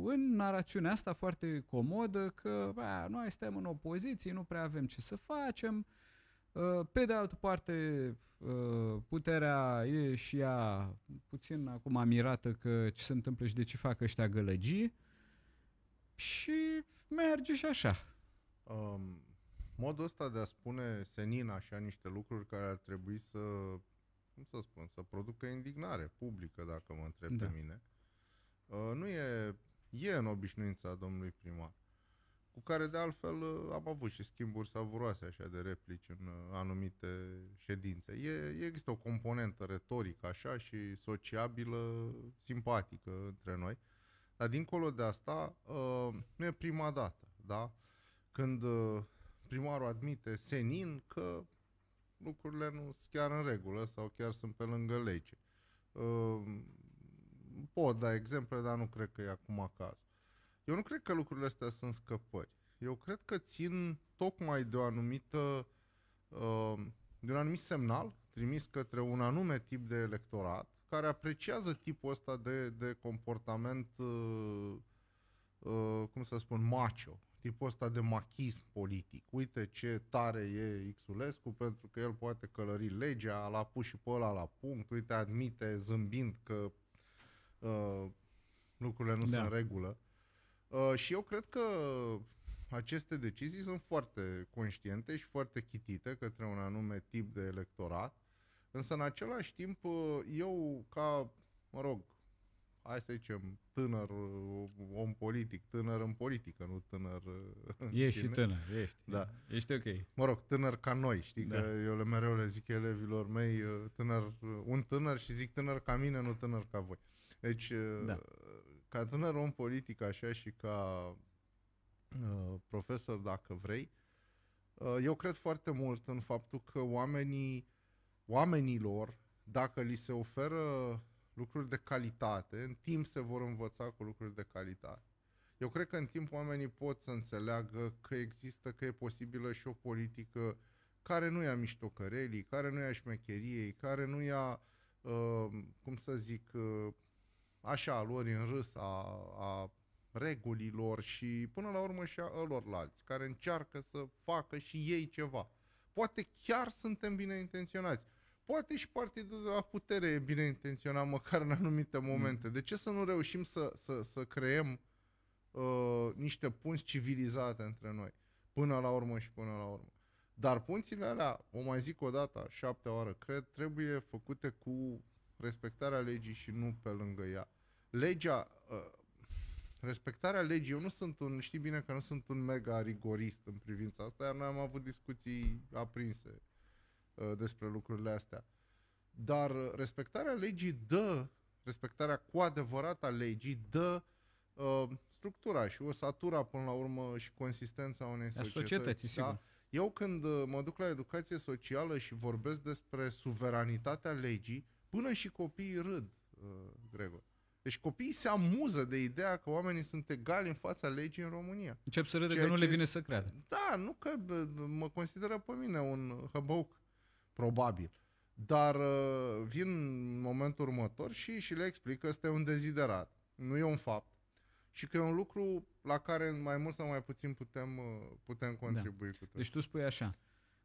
în narațiunea asta foarte comodă că bă, noi suntem în opoziție, nu prea avem ce să facem, uh, Uh, pe de altă parte, uh, puterea e și ea puțin acum mirată că ce se întâmplă și de ce fac ăștia gălăgii și merge și așa. Um, modul ăsta de a spune senin așa niște lucruri care ar trebui să, cum să spun, să producă indignare publică, dacă mă întreb da. pe mine, uh, nu e, e în obișnuința domnului primar cu care de altfel uh, am avut și schimburi savuroase așa de replici în uh, anumite ședințe. E, există o componentă retorică așa și sociabilă, simpatică între noi, dar dincolo de asta uh, nu e prima dată, da? Când primarul admite senin că lucrurile nu sunt chiar în regulă sau chiar sunt pe lângă lege. Pot da exemple, dar nu cred că e acum cazul. Eu nu cred că lucrurile astea sunt scăpări. Eu cred că țin tocmai de o anumită, uh, de un anumit semnal trimis către un anume tip de electorat care apreciază tipul ăsta de, de comportament, uh, uh, cum să spun, macho, tipul ăsta de machism politic. Uite ce tare e Xulescu pentru că el poate călări legea, l-a pus și pe ăla la punct, uite, admite zâmbind că uh, lucrurile nu da. sunt în regulă. Uh, și eu cred că aceste decizii sunt foarte conștiente și foarte chitite către un anume tip de electorat, însă în același timp uh, eu ca, mă rog, hai să zicem, tânăr om politic, tânăr în politică, nu tânăr... Ești și tânăr, ești. Da. Ești ok. Mă rog, tânăr ca noi, știi, da. că eu le mereu le zic elevilor mei, uh, tânăr, un tânăr și zic tânăr ca mine, nu tânăr ca voi. Deci, da. Ca tânăr om politic așa și ca Uh, profesor dacă vrei, uh, eu cred foarte mult în faptul că oamenii, oamenilor, dacă li se oferă lucruri de calitate, în timp se vor învăța cu lucruri de calitate. Eu cred că în timp oamenii pot să înțeleagă că există, că e posibilă și o politică care nu ia miștocărelii, care nu ia șmecheriei, care nu ia, uh, cum să zic, uh, așa, lor în râs a, a regulilor și până la urmă și a ălorlalți care încearcă să facă și ei ceva. Poate chiar suntem bine intenționați. Poate și partidul de la putere e bine intenționat măcar în anumite mm. momente. De ce să nu reușim să, să, să creăm uh, niște punți civilizate între noi? Până la urmă și până la urmă. Dar punțile alea, o mai zic o dată, șapte oară, cred, trebuie făcute cu respectarea legii și nu pe lângă ea. Legea, uh, respectarea legii, eu nu sunt un, știi bine că nu sunt un mega rigorist în privința asta, iar noi am avut discuții aprinse uh, despre lucrurile astea. Dar respectarea legii dă, respectarea cu adevărat a legii dă uh, structura și osatura până la urmă și consistența unei societăți. societății. Da? Sigur. Eu când uh, mă duc la educație socială și vorbesc despre suveranitatea legii, până și copiii râd, uh, Gregor. Deci copiii se amuză de ideea că oamenii sunt egali în fața legii în România. Încep să râde că nu le vine să creadă. Da, nu că mă consideră pe mine un hăbăuc, probabil. Dar uh, vin în momentul următor și, și le explic că este un deziderat, nu e un fapt. Și că e un lucru la care mai mult sau mai puțin putem, uh, putem da. contribui da. cu tot. Deci tu spui așa,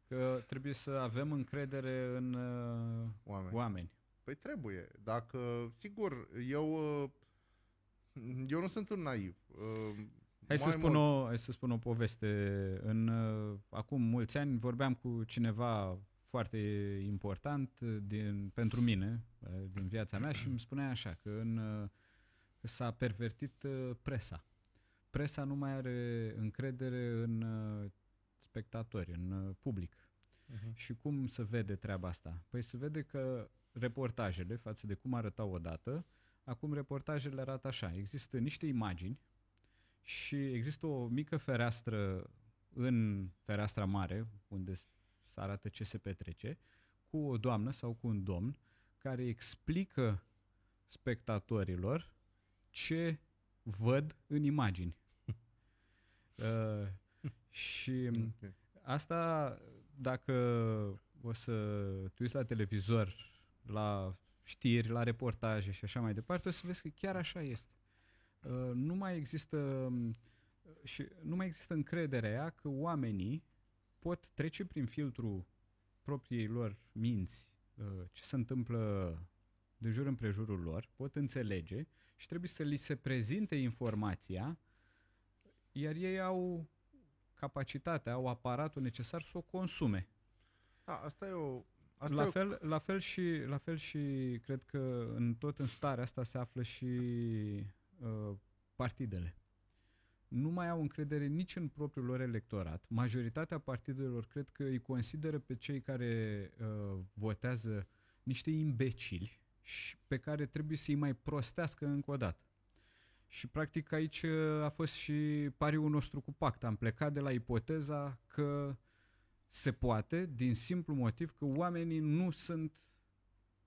că trebuie să avem încredere în uh, oameni. oameni. Păi trebuie. Dacă, sigur, eu, uh, eu nu sunt un naiv. Uh, hai să, spun o, hai să spun o poveste. În, uh, acum mulți ani vorbeam cu cineva foarte important din, pentru mine, din viața mea și îmi spunea așa, că, în, că s-a pervertit presa. Presa nu mai are încredere în spectatori, în public. Uh-huh. Și cum se vede treaba asta? Păi se vede că reportajele față de cum arătau odată, acum reportajele arată așa. Există niște imagini și există o mică fereastră în fereastra mare, unde se arată ce se petrece, cu o doamnă sau cu un domn care explică spectatorilor ce văd în imagini. uh, și okay. asta, dacă o să tu uiți la televizor la știri, la reportaje și așa mai departe, o să vezi că chiar așa este. Uh, nu mai există uh, și nu mai există încrederea ea că oamenii pot trece prin filtru propriei lor minți uh, ce se întâmplă de jur împrejurul lor, pot înțelege și trebuie să li se prezinte informația, iar ei au capacitatea, au aparatul necesar să o consume. Da, asta e o, Asta la, fel, la, fel și, la fel și cred că în tot în starea asta se află și uh, partidele. Nu mai au încredere nici în propriul lor electorat. Majoritatea partidelor cred că îi consideră pe cei care uh, votează niște imbecili și pe care trebuie să-i mai prostească încă o dată. Și practic aici uh, a fost și pariul nostru cu pact. Am plecat de la ipoteza că se poate din simplu motiv că oamenii nu sunt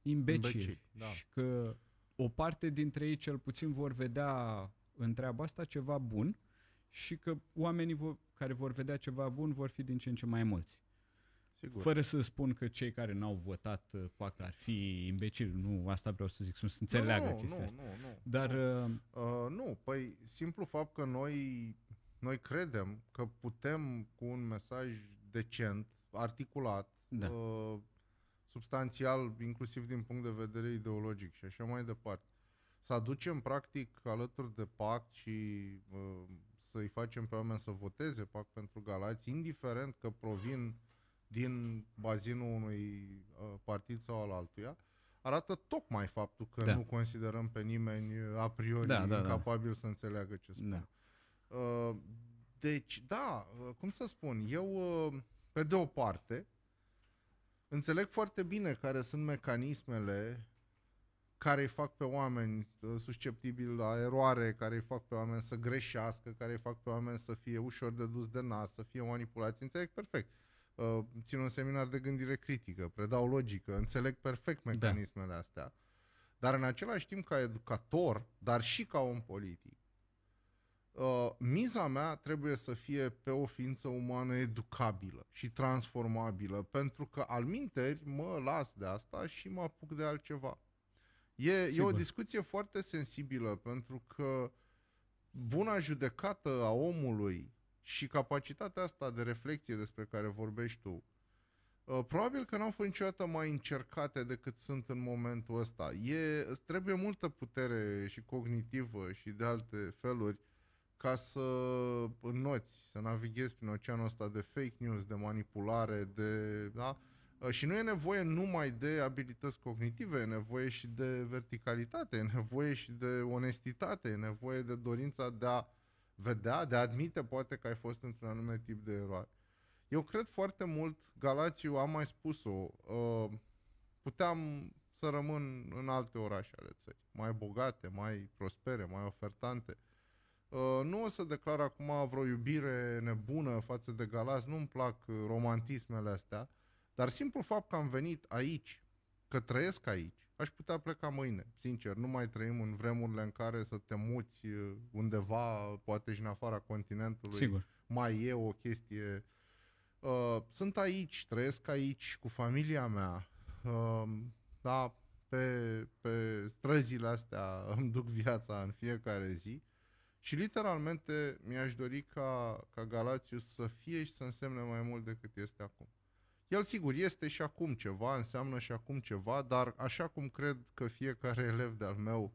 imbecili, imbecili da. și că o parte dintre ei cel puțin vor vedea în treaba asta ceva bun și că oamenii vor, care vor vedea ceva bun vor fi din ce în ce mai mulți. Sigur. Fără să spun că cei care n-au votat uh, pactul ar fi imbecili, nu, asta vreau să zic, să nu se înțeleagă nu, chestia nu, asta. Nu, nu, Dar nu. uh, Uh, nu, păi simplu fapt că noi, noi credem că putem cu un mesaj decent, articulat, Da. uh, substanțial, inclusiv din punct de vedere ideologic și așa mai departe, să aducem practic alături de pact și uh, să-i facem pe oameni să voteze pact pentru Galați, indiferent că provin din bazinul unui uh, partid sau al altuia, arată tocmai faptul că Da. nu considerăm pe nimeni uh, a priori Da, da, da. incapabil să înțeleagă ce spune. Da. Uh, deci, da, uh, cum să spun, eu, uh, pe de o parte, înțeleg foarte bine care sunt mecanismele care îi fac pe oameni uh, susceptibili la eroare, care îi fac pe oameni să greșească, care îi fac pe oameni să fie ușor de dus de nas, să fie manipulați. Înțeleg perfect. Uh, țin un seminar de gândire critică, predau logică, înțeleg perfect mecanismele astea. Dar în același timp, ca educator, dar și ca om politic, uh, miza mea trebuie să fie pe o ființă umană educabilă și transformabilă, pentru că al minteri mă las de asta și mă apuc de altceva. E, e o Sigur. discuție foarte sensibilă, pentru că buna judecată a omului și capacitatea asta de reflexie despre care vorbești tu, uh, probabil că n-au fost niciodată mai încercate decât sunt în momentul ăsta. E, îți trebuie multă putere și cognitivă și de alte feluri ca să înnoți, să navighezi prin oceanul ăsta de fake news, de manipulare, de... Da? Uh, Și nu e nevoie numai de abilități cognitive, e nevoie și de verticalitate, e nevoie și de onestitate, e nevoie de dorința de a vedea, de a admite poate că ai fost într-un anume tip de eroare. Eu cred foarte mult, Galațiu, am mai spus-o, uh, puteam să rămân în alte orașe ale țării, mai bogate, mai prospere, mai ofertante. Uh, nu o să declar acum vreo iubire nebună față de Galați, nu-mi plac uh, romantismele astea, dar simplu fapt că am venit aici, că trăiesc aici, aș putea pleca mâine. Sincer, nu mai trăim în vremurile în care să te muți uh, undeva, poate și în afara continentului. sigur. Mai e o chestie. Uh, sunt aici, trăiesc aici cu familia mea. Uh, da, pe, pe străzile astea îmi duc viața în fiecare zi. Și literalmente mi-aș dori ca, ca Galațius să fie și să însemne mai mult decât este acum. El sigur este și acum ceva, înseamnă și acum ceva, dar așa cum cred că fiecare elev de-al meu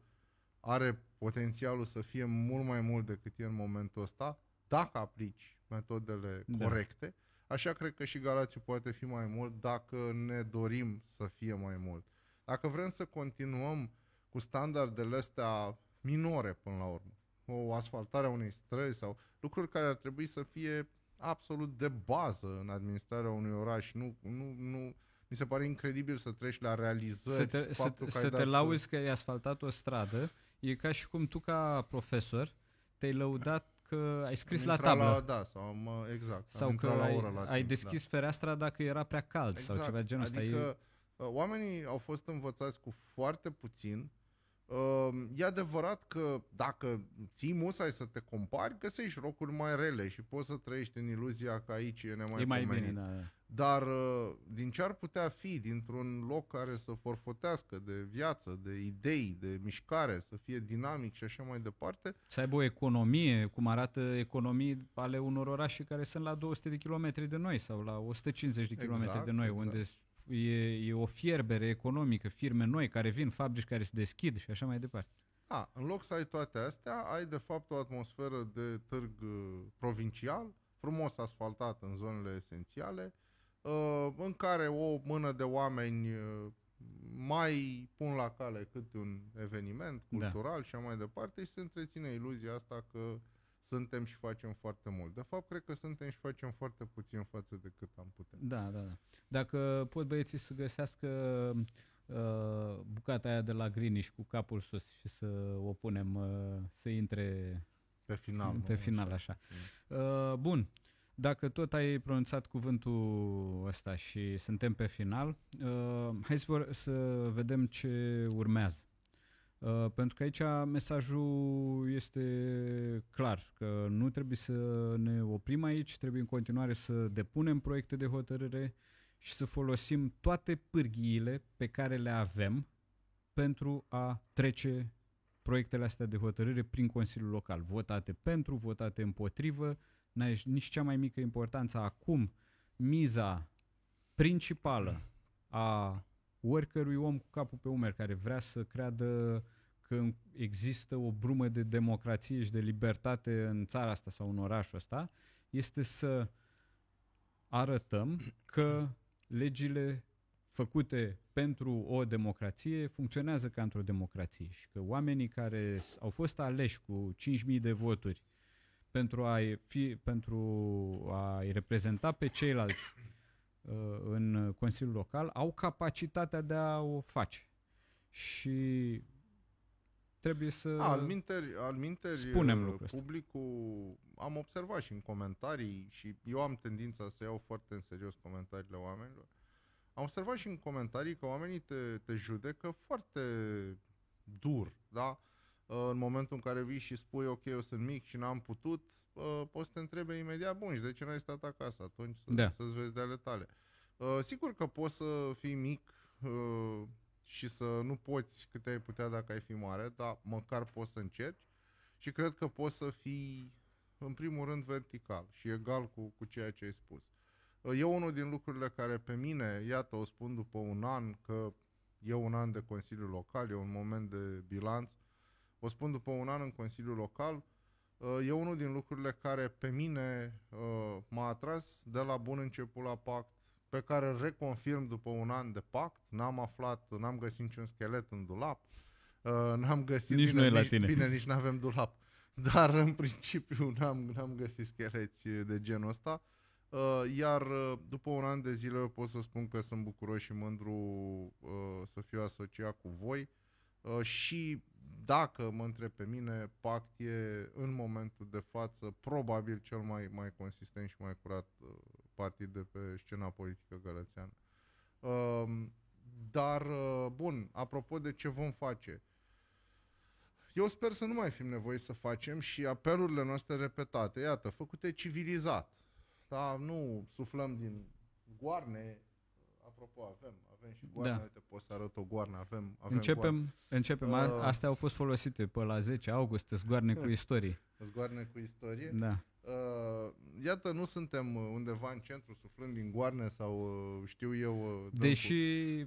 are potențialul să fie mult mai mult decât e în momentul ăsta, dacă aplici metodele Da. corecte, așa cred că și Galațiu poate fi mai mult dacă ne dorim să fie mai mult. Dacă vrem să continuăm cu standardele astea minore până la urmă, o asfaltare a unei străzi sau lucruri care ar trebui să fie absolut de bază în administrarea unui oraș. Nu, nu, nu, mi se pare incredibil să treci la realizări. Să te, să, faptul că ai să te dat- lauzi că ai asfaltat o stradă, e ca și cum tu ca profesor te-ai lăudat că ai scris am la intrat tablă. La, da, sau mă, exact. am sau că intrat la ai, oră la ai timp, deschis da. fereastra dacă era prea cald sau ceva de genul ăsta. adică, E, uh, oamenii au fost învățați cu foarte puțin. Uh, e adevărat că dacă ții musai să te compari, găsești locuri mai rele și poți să trăiești în iluzia că aici e nemai e mai bine, pomenit. da. da. Dar uh, din ce ar putea fi dintr-un loc care să forfotească de viață, de idei, de mișcare, să fie dinamic și așa mai departe, Să aibă o economie, cum arată economii ale unor orașe care sunt la 200 de kilometri de noi sau la 150 de kilometri Exact, de noi, exact. unde e, e o fierbere economică, firme noi care vin, fabrici care se deschid și așa mai departe. A, în loc să ai toate astea, ai de fapt o atmosferă de târg uh, provincial, frumos asfaltat în zonele esențiale, uh, în care o mână de oameni uh, mai pun la cale câte un eveniment Da. cultural și așa mai departe și se întreține iluzia asta că suntem și facem foarte mult. De fapt, cred că suntem și facem foarte puțin față de cât am putea. Da, da, da. Dacă pot băieții să găsească uh, bucata aia de la Griniș cu capul sus și să o punem uh, să intre Pe final. pe nu? final așa. Uh, bun. Dacă tot ai pronunțat cuvântul ăsta și suntem pe final, uh, hai să, vor, să vedem ce urmează. Uh, pentru că aici mesajul este clar, că nu trebuie să ne oprim aici, trebuie în continuare să depunem proiecte de hotărâre și să folosim toate pârghiile pe care le avem pentru a trece proiectele astea de hotărâre prin Consiliul Local. Votate pentru, votate împotrivă, n-ai nici cea mai mică importanță. Acum, miza principală a oricărui om cu capul pe umeri care vrea să creadă că există o brumă de democrație și de libertate în țara asta sau în orașul ăsta, este să arătăm că legile făcute pentru o democrație funcționează ca într-o democrație și că oamenii care au fost aleși cu 5.000 de voturi pentru a-i, fi, pentru a-i reprezenta pe ceilalți uh, în Consiliul Local au capacitatea de a o face. Și trebuie să al minteri, al minteri spunem lucrul publicul, am observat și în comentarii și eu am tendința să iau foarte în serios comentariile oamenilor, am observat și în comentarii că oamenii te, te judecă foarte dur, da? În momentul în care vii și spui, ok, eu sunt mic și n-am putut, poți să te întrebe imediat, bun, și de ce n-ai stat acasă atunci să, da. să-ți vezi de ale tale? Sigur că poți să fii mic și să nu poți câte ai putea dacă ai fi mare, dar măcar poți să încerci și cred că poți să fii în primul rând vertical și egal cu, cu ceea ce ai spus. E unul din lucrurile care pe mine, iată, o spun după un an, că e un an de Consiliu Local, e un moment de bilanț, o spun după un an în Consiliul Local, e unul din lucrurile care pe mine m-a atras de la bun început la pact, pe care îl reconfirm după un an de pact. N-am aflat, n-am găsit niciun schelet în dulap, n-am găsit... Nici bine, noi la nici, tine. Bine, nici n-avem dulap. Dar în principiu n-am, n-am găsit scheleți de genul ăsta. Uh, iar uh, după un an de zile pot să spun că sunt bucuros și mândru uh, să fiu asociat cu voi și dacă mă întreb pe mine, Pact e în momentul de față probabil cel mai, mai consistent și mai curat partid de pe scena politică gălățeană. Um, dar, bun, apropo de ce vom face, eu sper să nu mai fim nevoie să facem și apelurile noastre repetate, iată, făcute civilizat, da, nu suflăm din goarne. Apropo, avem, avem și goarne, da. uite, pot să arăt o goarnă, avem, avem Începem, goarne. începem. Uh, astea au fost folosite pe la 10 august, zgoarne cu istorie. zgoarne cu istorie? Da. Uh, iată, nu suntem undeva în centru suflând din goarne sau uh, știu eu... Uh, Deși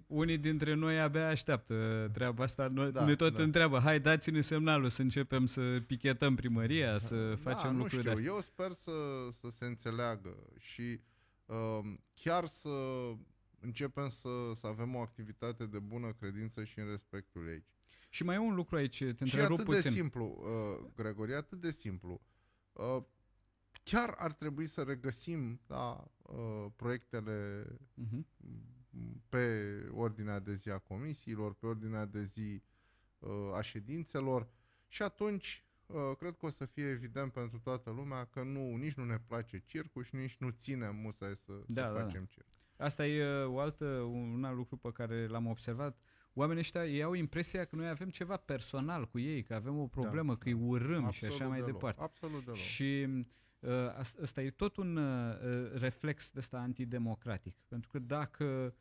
cu... unii dintre noi abia așteaptă treaba asta, noi, da, ne tot da. întreabă, hai dați-ne semnalul să începem să pichetăm primăria, să da, facem nu lucruri știu, de Eu sper să, să se înțeleagă și uh, chiar să începem să, să avem o activitate de bună credință și în respectul aici. Și mai e un lucru aici, te întrerup puțin. Și atât de simplu, uh, Gregorie, atât de simplu. Uh, chiar ar trebui să regăsim da, uh, proiectele uh-huh. pe ordinea de zi a comisiilor, pe ordinea de zi uh, a ședințelor și atunci uh, cred că o să fie evident pentru toată lumea că nu, nici nu ne place circul și nici nu ținem musai să, da, să da. facem circ. Asta e o altă, un alt lucru pe care l-am observat. Oamenii ăștia ei au impresia că noi avem ceva personal cu ei, că avem o problemă, da. că îi urâm Absolut și așa mai deloc. departe. Absolut deloc. Și Ăsta e tot un reflex de ăsta antidemocratic. Pentru că dacă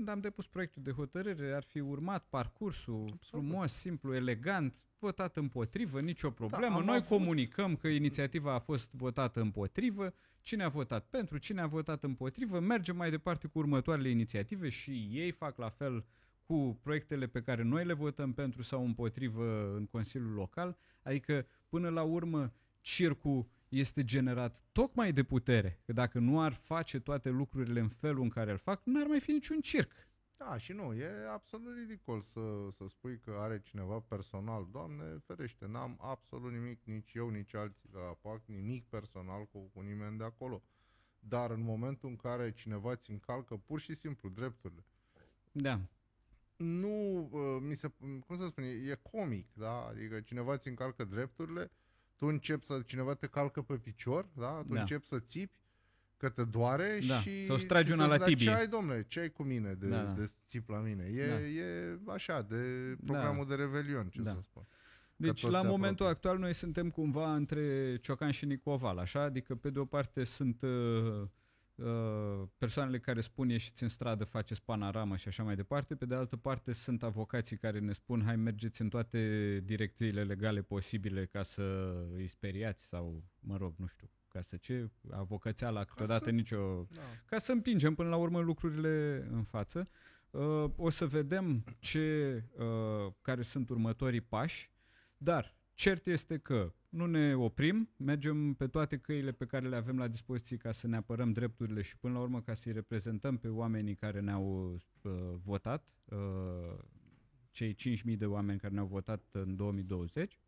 când am depus proiectul de hotărâre, ar fi urmat parcursul Absolut. frumos, simplu, elegant, votat împotrivă, nicio da, problemă. Da, Noi avut... comunicăm că inițiativa a fost votată împotrivă, cine a votat pentru, cine a votat împotrivă, mergem mai departe cu următoarele inițiative și ei fac la fel cu proiectele pe care noi le votăm pentru sau împotrivă în Consiliul Local. Adică, până la urmă, circul este generat tocmai de putere. Că dacă nu ar face toate lucrurile în felul în care îl fac, nu ar mai fi niciun circ. Da, și nu, e absolut ridicol să, să spui că are cineva personal. Doamne, ferește, n-am absolut nimic, nici eu, nici alții de la PAC, nimic personal cu, cu nimeni de acolo. Dar în momentul în care cineva ți încalcă pur și simplu drepturile, da. nu, uh, mi se, cum să spun, e comic, da? Adică cineva ți încalcă drepturile, tu începi să, cineva te calcă pe picior, da? Tu da. începi să țipi, că te doare Da. și... Sau îți tragi ți una se la zice, tibie. Ce ai, domnule? Ce ai cu mine de, Da, da. de țip la mine? E, Da. e așa, de programul de revelion, ce Da. să spun. Deci, tot la se momentul apropie. actual, noi suntem cumva între Ciocan și Nicoval, așa? Adică, pe de o parte, sunt uh, uh, persoanele care spun ieșiți în stradă, faceți panoramă și așa mai departe. Pe de altă parte, sunt avocații care ne spun hai mergeți în toate direcțiile legale posibile ca să îi speriați sau, mă rog, nu știu, ca să ce, avocățeala câteodată să- nicio Da. ca să împingem până la urmă lucrurile în față. Uh, o să vedem ce, uh, care sunt următorii pași, dar cert este că nu ne oprim, mergem pe toate căile pe care le avem la dispoziție ca să ne apărăm drepturile și până la urmă ca să-i reprezentăm pe oamenii care ne-au uh, votat, uh, cei 5.000 de oameni care ne-au votat în 2020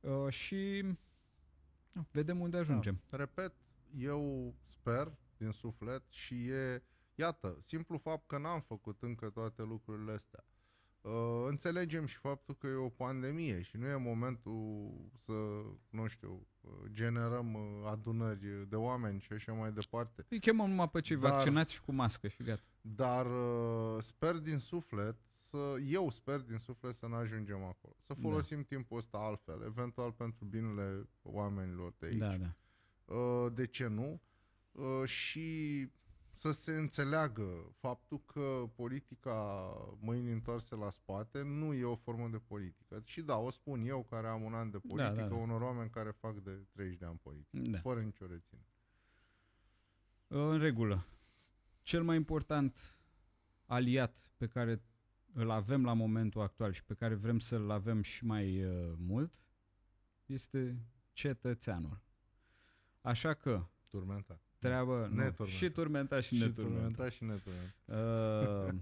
uh, și uh, vedem unde ajungem. Da. Repet, eu sper din suflet și e, iată, simplu fapt că n-am făcut încă toate lucrurile astea. Uh, înțelegem și faptul că e o pandemie și nu e momentul să, nu știu, uh, generăm uh, adunări de oameni și așa mai departe. Îi chemăm numai pe cei Dar- vaccinați și cu mască și gata. Dar uh, sper din suflet să, eu sper din suflet să ne ajungem acolo. Să Da. folosim timpul ăsta altfel, eventual pentru binele oamenilor de aici. Da, da. Uh, de ce nu? Uh, și să se înțeleagă faptul că politica mâini întoarse la spate nu e o formă de politică. Și da, o spun eu care am un an de politică, da, da. unor oameni care fac de 30 de ani politică, Da. fără nicio reținere. În regulă. Cel mai important aliat pe care îl avem la momentul actual și pe care vrem să-l avem și mai uh, mult este cetățeanul. Așa că Turmentat. Treabă nu, Neturmentat. și turmentat și, Și neturmentat. turmentat și neturmentat. Uh,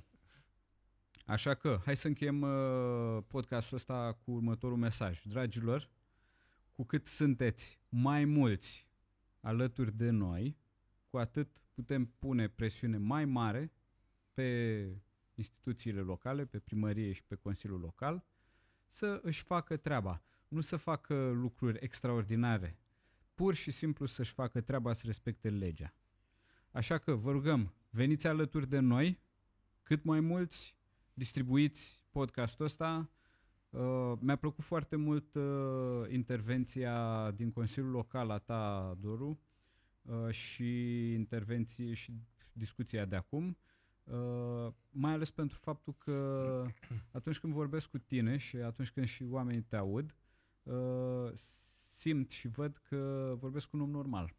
așa că, hai să încheiem uh, podcastul ăsta cu următorul mesaj. Dragilor, cu cât sunteți mai mulți alături de noi, cu atât putem pune presiune mai mare pe instituțiile locale, pe primărie și pe Consiliul Local, să își facă treaba. Nu să facă lucruri extraordinare, pur și simplu să-și facă treaba să respecte legea. Așa că vă rugăm, veniți alături de noi, cât mai mulți, distribuiți podcastul ăsta. Uh, mi-a plăcut foarte mult uh, intervenția din Consiliul Local a ta, Doru, uh, și intervenții și discuția de acum, uh, mai ales pentru faptul că atunci când vorbesc cu tine și atunci când și oamenii te aud, uh, simt și văd că vorbesc cu un om normal.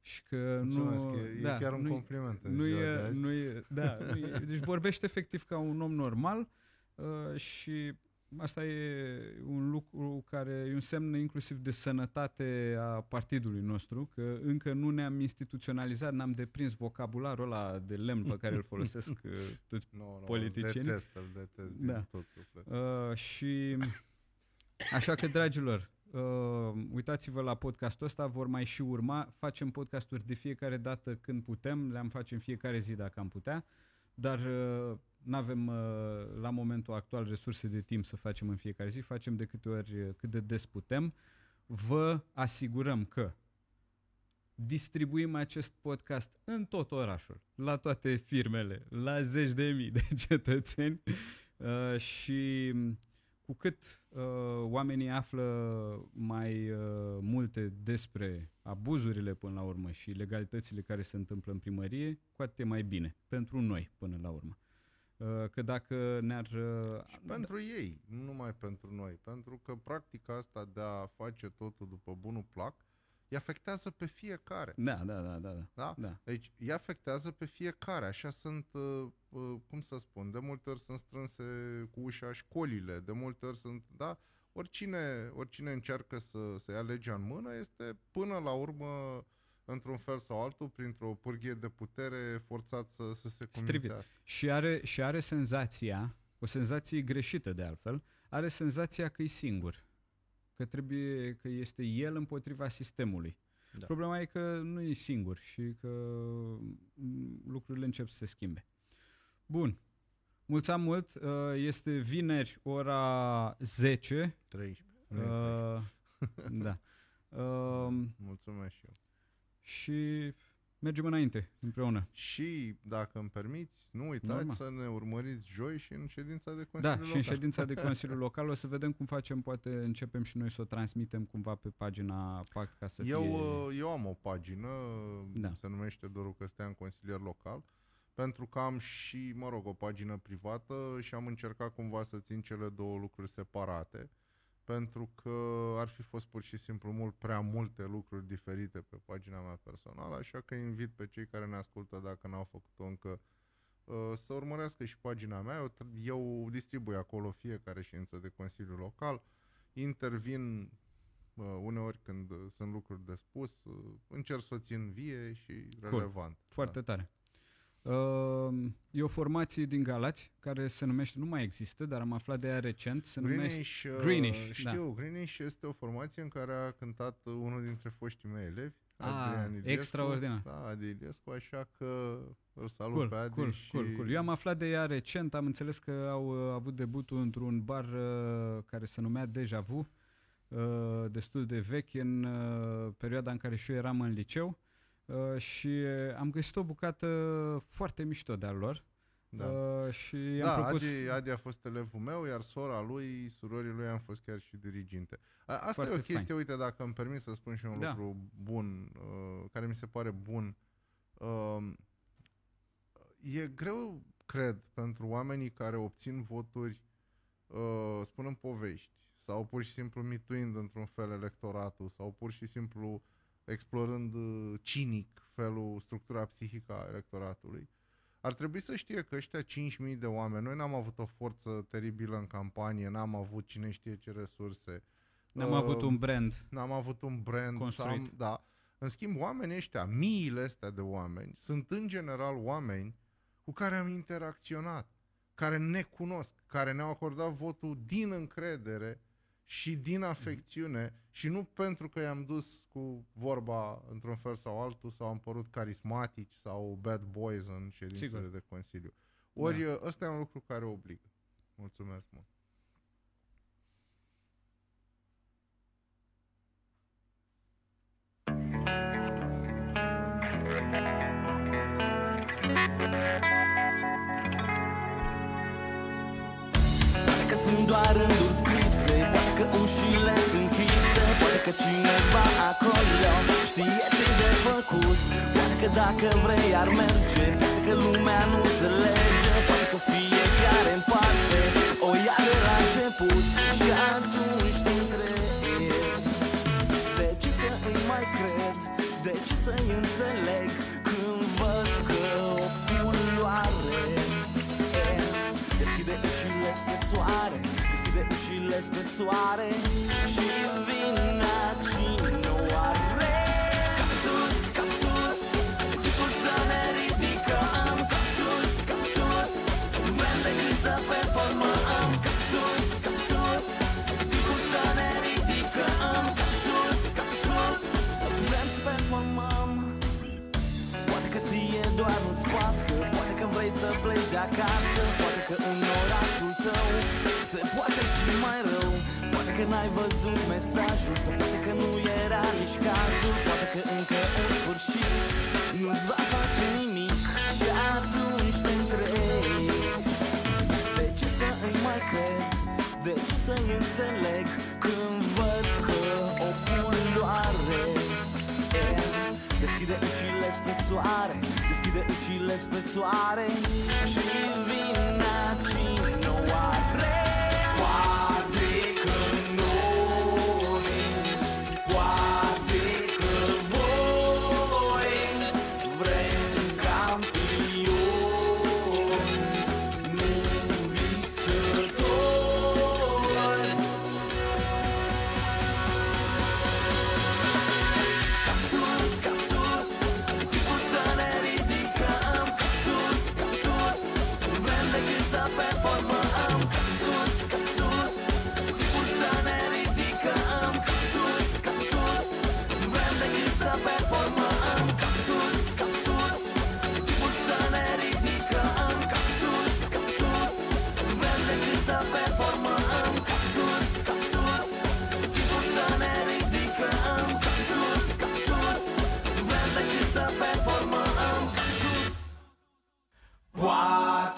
Și că Mulțumesc, nu... e, e chiar un nu-i- compliment în nu ziua de e, azi. nu e, da, nu e, deci vorbește efectiv ca un om normal uh, și asta e un lucru care e un semn inclusiv de sănătate a partidului nostru, că încă nu ne-am instituționalizat, n-am deprins vocabularul ăla de lemn pe care îl folosesc uh, toți. Nu, nu, politicieni. Îl detest, îl detest din Da. tot sufletul. Uh, și așa că, dragilor, uh, uitați-vă la podcastul ăsta, vor mai și urma. Facem podcasturi de fiecare dată când putem, le-am face în fiecare zi dacă am putea, dar uh, nu avem la momentul actual resurse de timp să facem în fiecare zi, facem de câte ori uh, cât de des putem. Vă asigurăm că distribuim acest podcast în tot orașul, la toate firmele, la zeci de mii de cetățeni uh, și cu cât uh, oamenii află mai uh, multe despre abuzurile până la urmă și legalitățile care se întâmplă în primărie, cu atât e mai bine pentru noi până la urmă. Uh, că dacă ne-ar... Uh, Și pentru ei, nu numai pentru noi. Pentru că practica asta de a face totul după bunul plac, îi afectează pe fiecare. Da, da, da, da. da. Da? da. Deci îi afectează pe fiecare. Așa sunt, uh, uh, cum să spun, de multe ori sunt strânse cu ușa școlile, de multe ori sunt, da, oricine, oricine încearcă să, să ia legea în mână este până la urmă într-un fel sau altul, printr-o pârghie de putere, forțat să, să se Strivit. cumințească. Și are, și are senzația, o senzație greșită de altfel, are senzația că e singur. Că trebuie, că este el împotriva sistemului. Da. Da. Problema e că nu e singur și că mm, lucrurile încep să se schimbe. Bun. Mulțumim mult. Uh, Este vineri, ora 10. 13. Nu e 13. Uh, da. Uh, Mulțumesc și eu. și mergem înainte împreună. Și, dacă îmi permiți, nu uitați Normal. să ne urmăriți joi și în ședința de Da, Consiliu și Local. în ședința de Consiliu Local o să vedem cum facem, poate începem și noi să o transmitem cumva pe pagina Pact ca să Eu, fie... uh, eu am o pagină, Da. se numește Doru Căstean Consilier Local, pentru că am și, mă rog, o pagină privată și am încercat cumva să țin cele două lucruri separate, pentru că ar fi fost pur și simplu mult prea multe lucruri diferite pe pagina mea personală, așa că invit pe cei care ne ascultă, dacă n-au făcut-o încă, uh, să urmărească și pagina mea. Eu, tr- eu distribui acolo fiecare ședință de Consiliu Local, intervin uh, uneori când uh, sunt lucruri de spus, uh, încerc să o țin vie și relevant. Foarte tare. Uh, e o formație din Galați care se numește, nu mai există, dar am aflat de ea recent, se numește... Greenish, uh, Greenish, da. știu, Greenish este o formație în care a cântat uh, unul dintre foștii mei elevi, Ah, Adrian Iliescu. extraordinar. Da, Adi Iliescu, așa că îl salut Cool, pe Adi cool, și... cool, cool. Eu am aflat de ea recent, am înțeles că au uh, avut debutul într-un bar uh, care se numea Deja Vu, uh, destul de vechi în uh, perioada în care și eu eram în liceu uh, și uh, am găsit o bucată foarte mișto de-a lor Da. uh, și i-am Da, propus... Adi, Adi a fost elevul meu, iar sora lui, surorii lui, am fost chiar și diriginte. A, asta Foarte e o chestie, fain. uite, dacă îmi permis să spun și un Da. lucru bun, uh, care mi se pare bun. Uh, e greu, cred, pentru oamenii care obțin voturi uh, spunând povești sau pur și simplu mituind într-un fel electoratul sau pur și simplu explorând uh, cinic felul, structura psihică a electoratului. Ar trebui să știe că ăștia 5.000 de oameni, noi n-am avut o forță teribilă în campanie, n-am avut cine știe ce resurse. N-am Uh, avut un brand. N-am avut un brand. Construit. Sam, da. În schimb, oamenii ăștia, miile astea de oameni, sunt în general oameni cu care am interacționat, care ne cunosc, care ne-au acordat votul din încredere și din afecțiune și nu pentru că i-am dus cu vorba într-un fel sau altul sau am părut carismatici sau bad boys în ședințele Sigur. de Consiliu. Ori Da. ăsta e un lucru care obligă. Mulțumesc mult. Poate că sunt doar rânduri scrise Poate că ușile sunt închise. Poate că cineva acolo știe ce de făcut. Poate că dacă vrei ar merge. Poate că lumea nu înțelege. Poate că fiecare în parte O ia de la început. Și atunci te întrebi De ce să îi mai cred? De ce să-i înțeleg? Deschide ușile spre soare Și vine cine o are Cap sus, cap sus Tipul să ne ridicăm Cap sus, cap sus. Vrem de gând să performăm Cap sus, cap sus. Tipul să ne ridicăm Cap sus, cap sus. Vrem să performăm. Poate că ție doar nu-ți pasă. Poate că vrei să pleci de acasă Poate că în orașul tău Se poate și mai rău Poate că n-ai văzut mesajul Sau poate că nu era nici cazul Poate că încă în sfârșit Nu-ți va face nimic Și atunci te întrebi De ce să îi mai cred? De ce să-i înțeleg? Când văd că Deschide ușile spre soare Deschide ușile spre soare. Și vine cine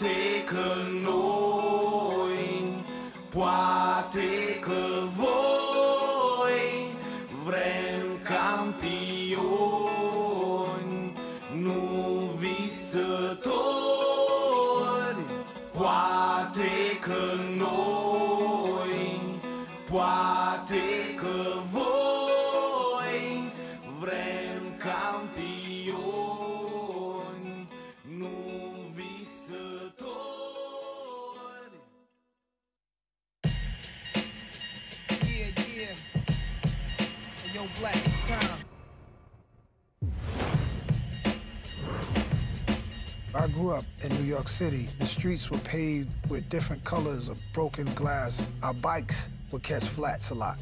Poate că noi, poate că grew up in New York City. The streets were paved with different colors of broken glass. Our bikes would catch flats a lot.